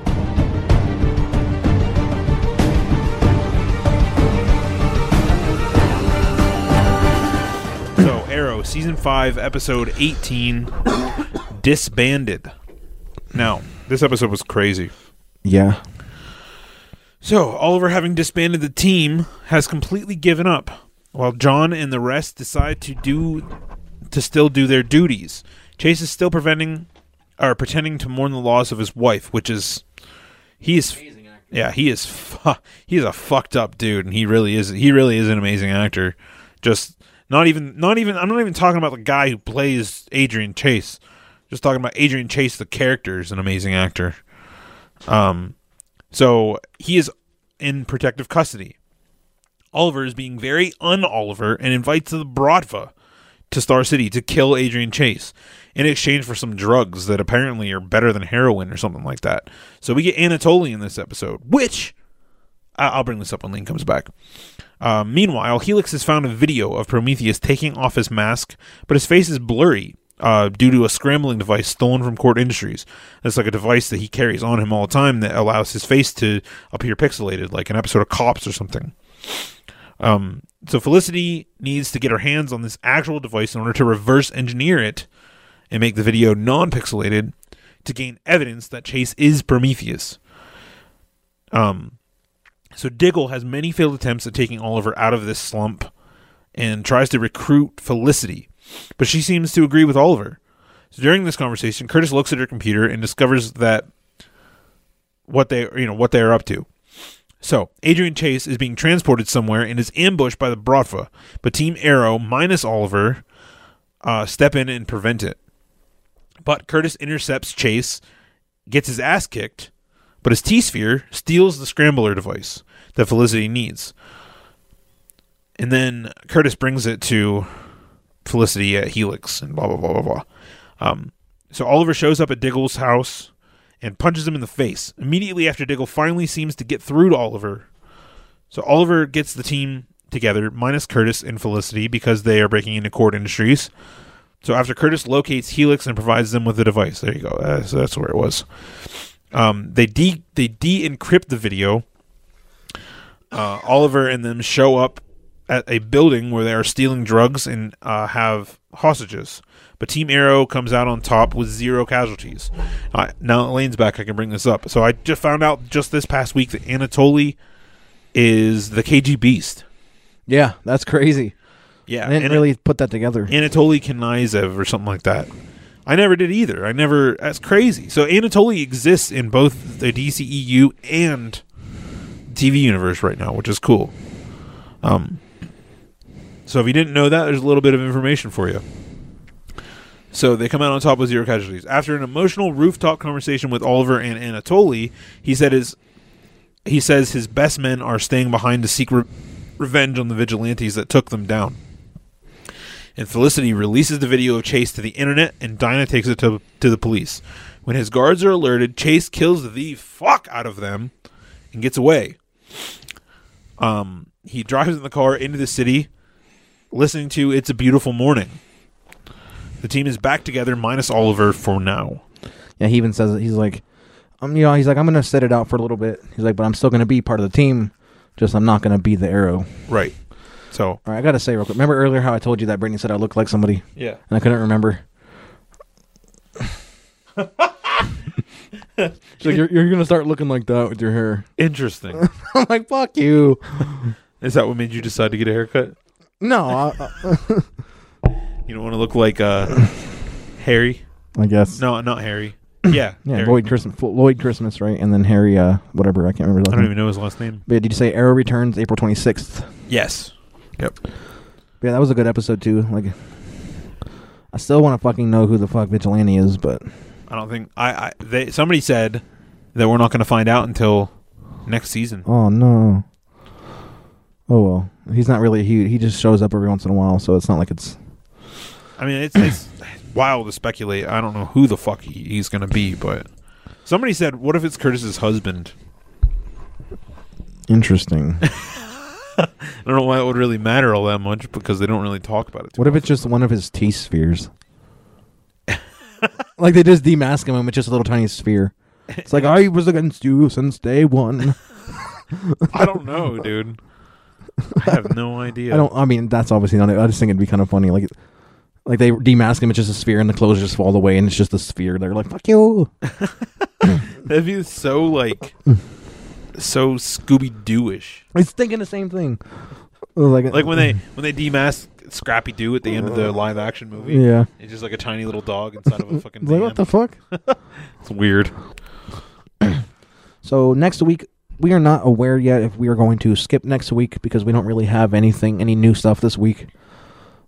So, Arrow, Season 5, Episode 18, Disbanded. Now, this episode was crazy. Yeah. So, Oliver, having disbanded the team, has completely given up, while John and the rest decide to do to still do their duties. Chase is still preventing or pretending to mourn the loss of his wife, which is he is yeah he is fu- he's a fucked up dude, and he really is he really is an amazing actor. Just not even not even I'm not even talking about the guy who plays Adrian Chase. Just talking about Adrian Chase, the character, is an amazing actor. Um, so he is in protective custody. Oliver is being very un-Oliver and invites the Bratva to Star City to kill Adrian Chase in exchange for some drugs that apparently are better than heroin or something like that. So we get Anatoly in this episode, which I'll bring this up when Lane comes back. Uh, meanwhile, Helix has found a video of Prometheus taking off his mask, but his face is blurry uh, due to a scrambling device stolen from Kord Industries. It's like a device that he carries on him all the time that allows his face to appear pixelated, like an episode of Cops or something. Um, so Felicity needs to get her hands on this actual device in order to reverse engineer it and make the video non-pixelated to gain evidence that Chase is Prometheus. Um, so Diggle has many failed attempts at taking Oliver out of this slump and tries to recruit Felicity, but she seems to agree with Oliver. So during this conversation, Curtis looks at her computer and discovers that what they you know what they are up to. So, Adrian Chase is being transported somewhere and is ambushed by the Bratva, but Team Arrow minus Oliver uh, step in and prevent it. But Curtis intercepts Chase, gets his ass kicked, but his T Sphere steals the scrambler device that Felicity needs. And then Curtis brings it to Felicity at Helix and blah, blah, blah, blah, blah. Um, so Oliver shows up at Diggle's house and punches him in the face immediately after Diggle finally seems to get through to Oliver. So Oliver gets the team together, minus Curtis and Felicity, because they are breaking into Kord Industries. So after Curtis locates Helix and provides them with the device, there you go. Uh, so that's where it was. Um, they de they de encrypt the video. Uh, Oliver and them show up at a building where they are stealing drugs and uh, have hostages. But Team Arrow comes out on top with zero casualties. Uh, now Lane's back, I can bring this up. So I just found out just this past week that Anatoly is the KGBeast. Yeah, that's crazy. Yeah, I didn't really put that together. Anatoly Knyazev or something like that. I never did either. I never. That's crazy. So Anatoly exists in both the DCEU and TV universe right now, which is cool. Um. So if you didn't know that, there's a little bit of information for you. So they come out on top with zero casualties. After an emotional rooftop conversation with Oliver and Anatoly, he said his he says his best men are staying behind to seek re- revenge on the vigilantes that took them down. And Felicity releases the video of Chase to the internet, and Dinah takes it to, to the police. When his guards are alerted, Chase kills the fuck out of them and gets away. Um, he drives in the car into the city, listening to "It's a Beautiful Morning." The team is back together, minus Oliver for now. Yeah, he even says it. He's like, um, you know, he's like, I'm gonna set it out for a little bit. He's like, but I'm still gonna be part of the team. Just I'm not gonna be the arrow. Right. So All right, I gotta say real quick. Remember earlier how I told you that Brittany said I looked like somebody? Yeah. And I couldn't remember. She's like, you're, you're gonna start looking like that with your hair. interesting. I'm like, fuck you. Is that what made you decide to get a haircut? No, I, You don't want to look like uh, Harry? I guess. No, not Harry. Yeah, Yeah, Harry. Lloyd Christmas, Lloyd Christmas, right? And then Harry, uh, whatever. I can't remember. his I last don't name. even know his last name. But did you say Arrow returns April 26th? Yes. Yep. Yeah, that was a good episode too. Like, I still want to fucking know who the fuck Vigilante is, but I don't think I. I they somebody said that we're not going to find out until next season. oh no. Oh well, he's not really. He he just shows up every once in a while, so it's not like it's. I mean, it's it's wild to speculate. I don't know who the fuck he, he's going to be, but somebody said, "What if it's Curtis's husband?" Interesting. I don't know why it would really matter all that much because they don't really talk about it. what if it's just one of his T spheres? like they just demask him, and it's just a little tiny sphere. It's like I was against you since day one. I don't know, dude. I have no idea. I don't. I mean, that's obviously not. it. I just think it'd be kind of funny, like, like they demask him. It's just a sphere, and the clothes just fall away, and it's just a sphere. They're like, "Fuck you." That'd be so like so Scooby Dooish. I was thinking the same thing. Like, Like when they when they demask Scrappy Doo at the end of the live action movie. Yeah. It's just like a tiny little dog inside of a fucking like, what the fuck? It's weird. So next week, we are not aware yet if we are going to skip next week because we don't really have anything, any new stuff this week.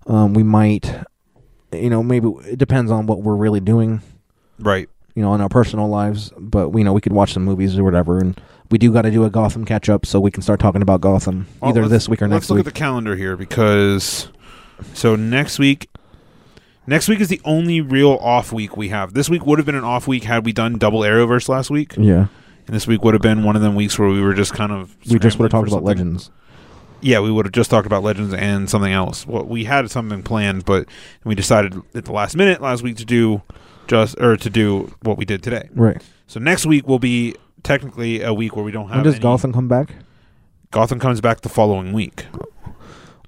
Um, we might, you know, maybe it depends on what we're really doing, Right. you know, in our personal lives. But we know we could watch some movies or whatever, and we do got to do a Gotham catch up so we can start talking about Gotham Well, either this week or let's next look week. at the calendar here because so next week next week is the only real off week we have. This week would have been an off week had we done double Arrowverse last week. yeah, And this week would have been one of them weeks where we were just kind of we just would have talked about something. Legends. Yeah, we would have just talked about Legends and something else. Well, we had something planned, but we decided at the last minute last week to do just or to do what we did today. Right. So next week will be technically a week where we don't have When does any- Gotham come back? Gotham comes back the following week,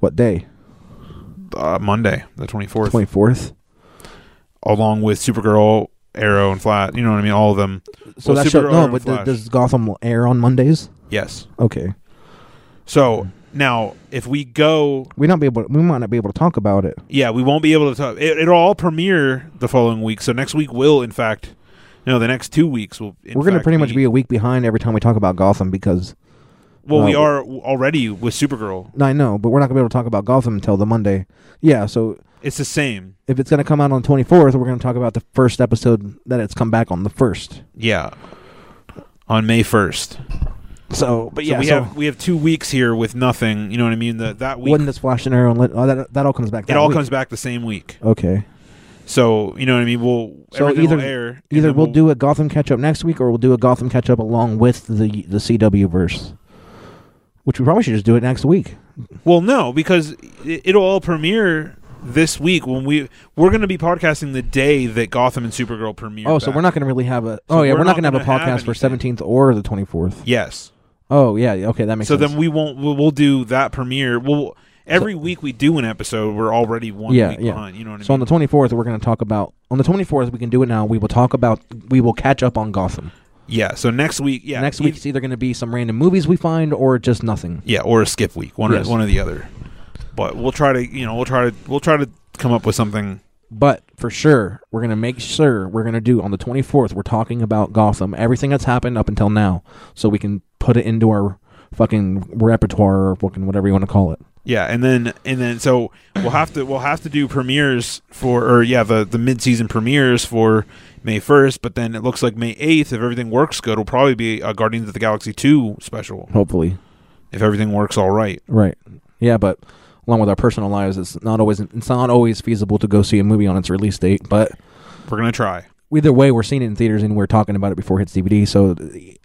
What day? uh, Monday, the twenty fourth. Twenty fourth. along with Supergirl, Arrow, and Flat. You know what I mean? All of them. So Well, that show, no, but does, Gotham air on Mondays? yes. Okay. So now, if we go, We not be able. We might not be able to talk about it. yeah, we won't be able to talk. It, it'll all premiere the following week. So next week will, in fact, no, the next two weeks will. We're going to pretty much be a week behind every time we talk about Gotham because Well, we uh, are already with Supergirl. I know, but we're not going to be able to talk about Gotham until the Monday. Yeah, so It's the same. if it's going to come out on the 24th, we're going to talk about the first episode that it's come back on the first. Yeah. On May first. So, but So yeah, we so have we have two weeks here with nothing. You know what I mean? That that week, when does Flash and Arrow and Lit- oh, that that all comes back. it that all week. comes back the same week. Okay. So you know what I mean? We'll So everything either will air. and either then we'll, do a Gotham catch up next week, or we'll do a Gotham catch up along with the the CW verse. Which we probably should just do it next week. Well, no, because it, it'll all premiere this week when we we're going to be podcasting the day that Gotham and Supergirl premiere. Oh, so back. we're not going to really have a. So oh yeah, we're not going to have a gonna have podcast for seventeenth or the twenty fourth. Yes. Oh yeah, okay, that makes sense. So sense. then we won't. We'll, we'll do that premiere. We'll every week we do an episode. We're already one yeah, week yeah. behind. You know what I so on the twenty fourth, we're going to talk about. On the twenty fourth, we can do it now. We will talk about. We will catch up on Gotham. Yeah. So next week, yeah, Next week, it's either going to be some random movies we find or just nothing. yeah, or a skip week, one Yes. or one or the other. But we'll try to, you know, we'll try to, we'll try to come up with something. But for sure, we're going to make sure we're going to do on the 24th, we're talking about Gotham, everything that's happened up until now, so we can put it into our fucking repertoire or fucking whatever you want to call it. Yeah, and then and then so we'll have to we'll have to do premieres for or yeah the the mid season premieres for May first, but then it looks like May eighth if everything works good will probably be a Guardians of the Galaxy two special Hopefully. if everything works all right. Right. Yeah, but along with our personal lives, it's not always it's not always feasible to go see a movie on its release date, but We're gonna try. either way, we're seeing it in theaters and we're talking about it before it hits DVD, so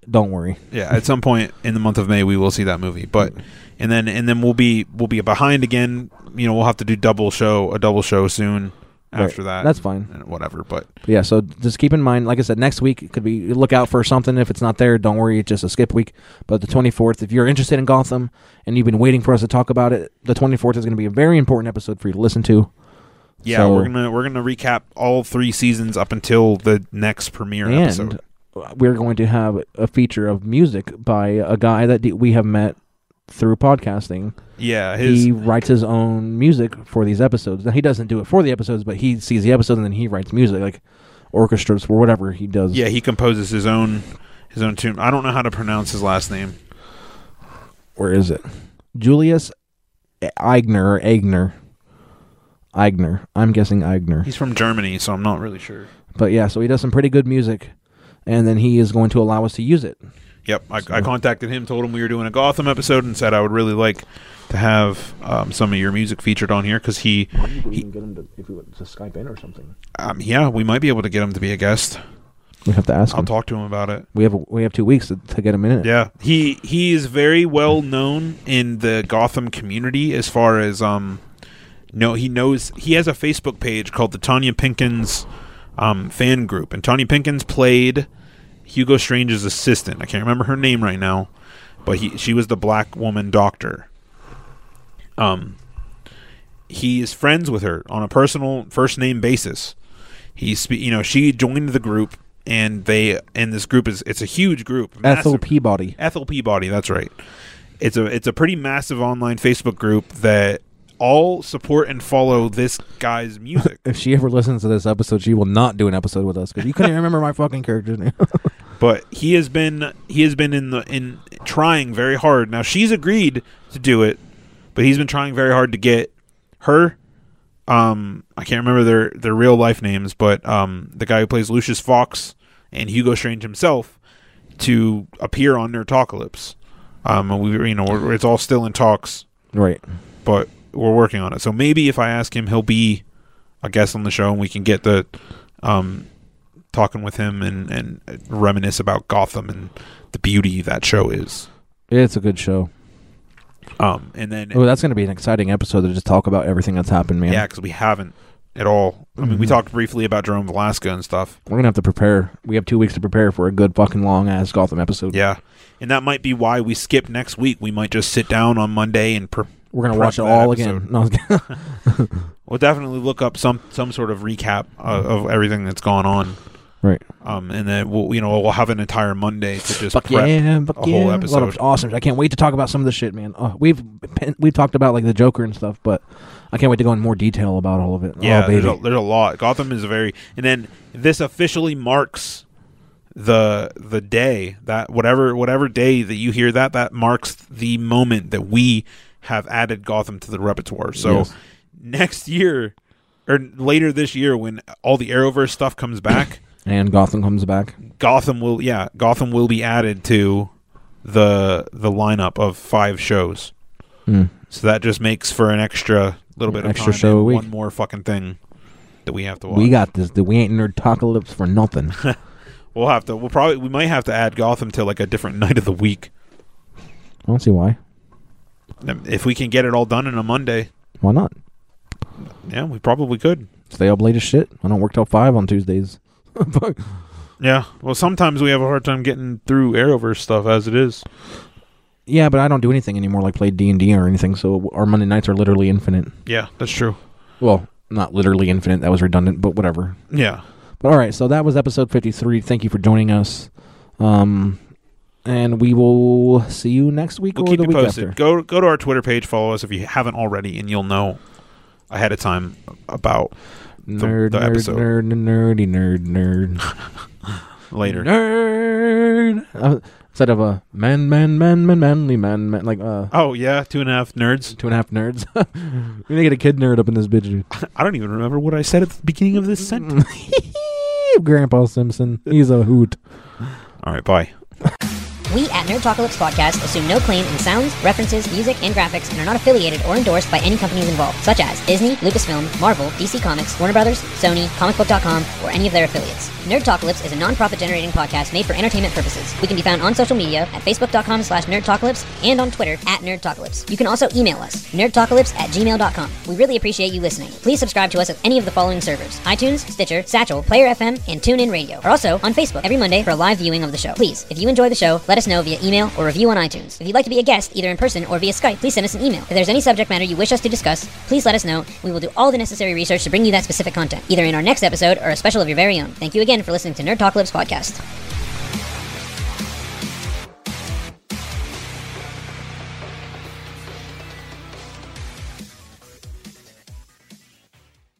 don't worry. Yeah, at some point in the month of May we will see that movie, but and then and then we'll be we'll be behind again. You know, we'll have to do double show a double show soon after Right. that. That's fine. and whatever. But Yeah, so just keep in mind, like I said, next week could be look out for something. If it's not there, don't worry, it's just a skip week. But the 24th, if you're interested in Gotham and you've been waiting for us to talk about it, the 24th is going to be a very important episode for you to listen to. yeah, So- we're gonna we're gonna recap all three seasons up until the next premiere and episode. we're going to have a feature of music by a guy that d- we have met through podcasting. Yeah, his- he writes his own music for these episodes. Now he doesn't do it for the episodes, but he sees the episodes and then he writes music like orchestras or whatever he does. Yeah, he composes his own his own tune. I don't know how to pronounce his last name. Where is it? Julius Eigner or Eigner. Eigner. I'm guessing Eigner. He's from Germany, so I'm not really sure. But yeah, so he does some pretty good music, and then he is going to allow us to use it. Yep, I, I contacted him, told him we were doing a Gotham episode, and said I would really like to have um, some of your music featured on here because he, he get him to, if we to Skype in or something. um, yeah, we might be able to get him to be a guest. We have to ask him. I'll him. talk to him about it. We have a, we have two weeks to, to get him in it. Yeah, he he is very well known in the Gotham community as far as um, no, he knows he has a Facebook page called the Tonya Pinkins um fan group, and Tonya Pinkins played Hugo Strange's assistant. I can't remember her name right now, but he she was the black woman doctor. Um, he is friends with her on a personal first name basis. He's you know she joined the group and they and this group is it's a huge group. Ethel Peabody. Ethel Peabody, that's right. It's a it's a pretty massive online Facebook group that all support and follow this guy's music. If she ever listens to this episode, she will not do an episode with us because you couldn't remember my fucking character's name. but he has been he has been in the in trying very hard. Now she's agreed to do it, but he's been trying very hard to get her um I can't remember their their real life names, but um the guy who plays Lucius Fox and Hugo Strange himself to appear on their Talkalypse. Um we you know we're, it's all still in talks. Right. But we're working on it. So maybe if I ask him he'll be a guest on the show and we can get the um talking with him and and reminisce about Gotham and the beauty that show is. it's a good show. Um and then Oh, that's going to be an exciting episode to just talk about everything that's happened, man. Yeah, because we haven't at all. I mean, we Mhm. talked briefly about Jerome Valeska and stuff. We're gonna have to prepare. We have two weeks to prepare for a good fucking long ass Gotham episode. Yeah, and that might be why we skip next week. We might just sit down on Monday and pre- We're gonna watch it all episode. again. No, I was kidding. We'll definitely look up some some sort of recap of everything that's gone on. Right. Um, and then we'll you know we'll have an entire Monday to just Fuck prep yeah, fuck a yeah. whole A lot episode. of awesome. I can't wait to talk about some of the shit, man. Oh, we've we've talked about like the Joker and stuff, but I can't wait to go in more detail about all of it. Yeah, oh, there's, a, there's a lot. Gotham is a very, and then this officially marks the the day that whatever whatever day that you hear that that marks the moment that we have added Gotham to the repertoire. So Yes. next year or later this year, when all the Arrowverse stuff comes back, and Gotham comes back. Gotham will yeah Gotham will be added to the the lineup of five shows. Hmm. So that just makes for an extra little bit of Extra show a week. one more fucking thing that we have to watch. We got this. We ain't nerd talkalypse for nothing. We'll have to. We'll probably. We might have to add Gotham to like a different night of the week I don't see why. If we can get it all done in a Monday. Why not? Yeah, we probably could. Stay up late as shit. I don't work till five on Tuesdays. Yeah. Well, sometimes we have a hard time getting through Arrowverse stuff as it is. Yeah, but I don't do anything anymore like play D and D or anything. So our Monday nights are literally infinite. Yeah, that's true. Well, not literally infinite. That was redundant, but whatever. Yeah. But all right, so that was episode fifty-three. Thank you for joining us. Um, and we will see you next week We'll or keep the you week posted. after. Go go to our Twitter page. Follow us if you haven't already, and you'll know ahead of time about the, nerd, the nerd, episode nerd, nerdy, nerd, nerd. later. Nerd. Uh, instead of a man, man, man, man, manly man, man, like uh, Oh yeah, two and a half nerds. two and a half nerds. We're gonna get a kid nerd up in this bitch. dude. I don't even remember what I said at the beginning of this sentence. Grandpa Simpson. He's a hoot. All right, bye. We at Nerd Talkalypse Podcast assume no claim in sounds, references, music, and graphics and are not affiliated or endorsed by any companies involved, such as Disney, Lucasfilm, Marvel, DC Comics, Warner Brothers, Sony, ComicBook.com, or any of their affiliates. Nerd Talkalypse is a non-profit generating podcast made for entertainment purposes. We can be found on social media at facebook.com slash nerdtalkalypse and on Twitter at nerdtalkalypse. You can also email us, nerdtalkalypse at gmail.com. We really appreciate you listening. Please subscribe to us at any of the following servers, iTunes, Stitcher, Satchel, Player FM, and TuneIn Radio. We're also on Facebook every Monday for a live viewing of the show. Please, if you enjoy the show, let us know via email or review on iTunes. If you'd like to be a guest, either in person or via Skype, please send us an email. If there's any subject matter you wish us to discuss, please let us know. We will do all the necessary research to bring you that specific content, either in our next episode or a special of your very own. Thank you again for listening to Nerd Talkalypse Podcast.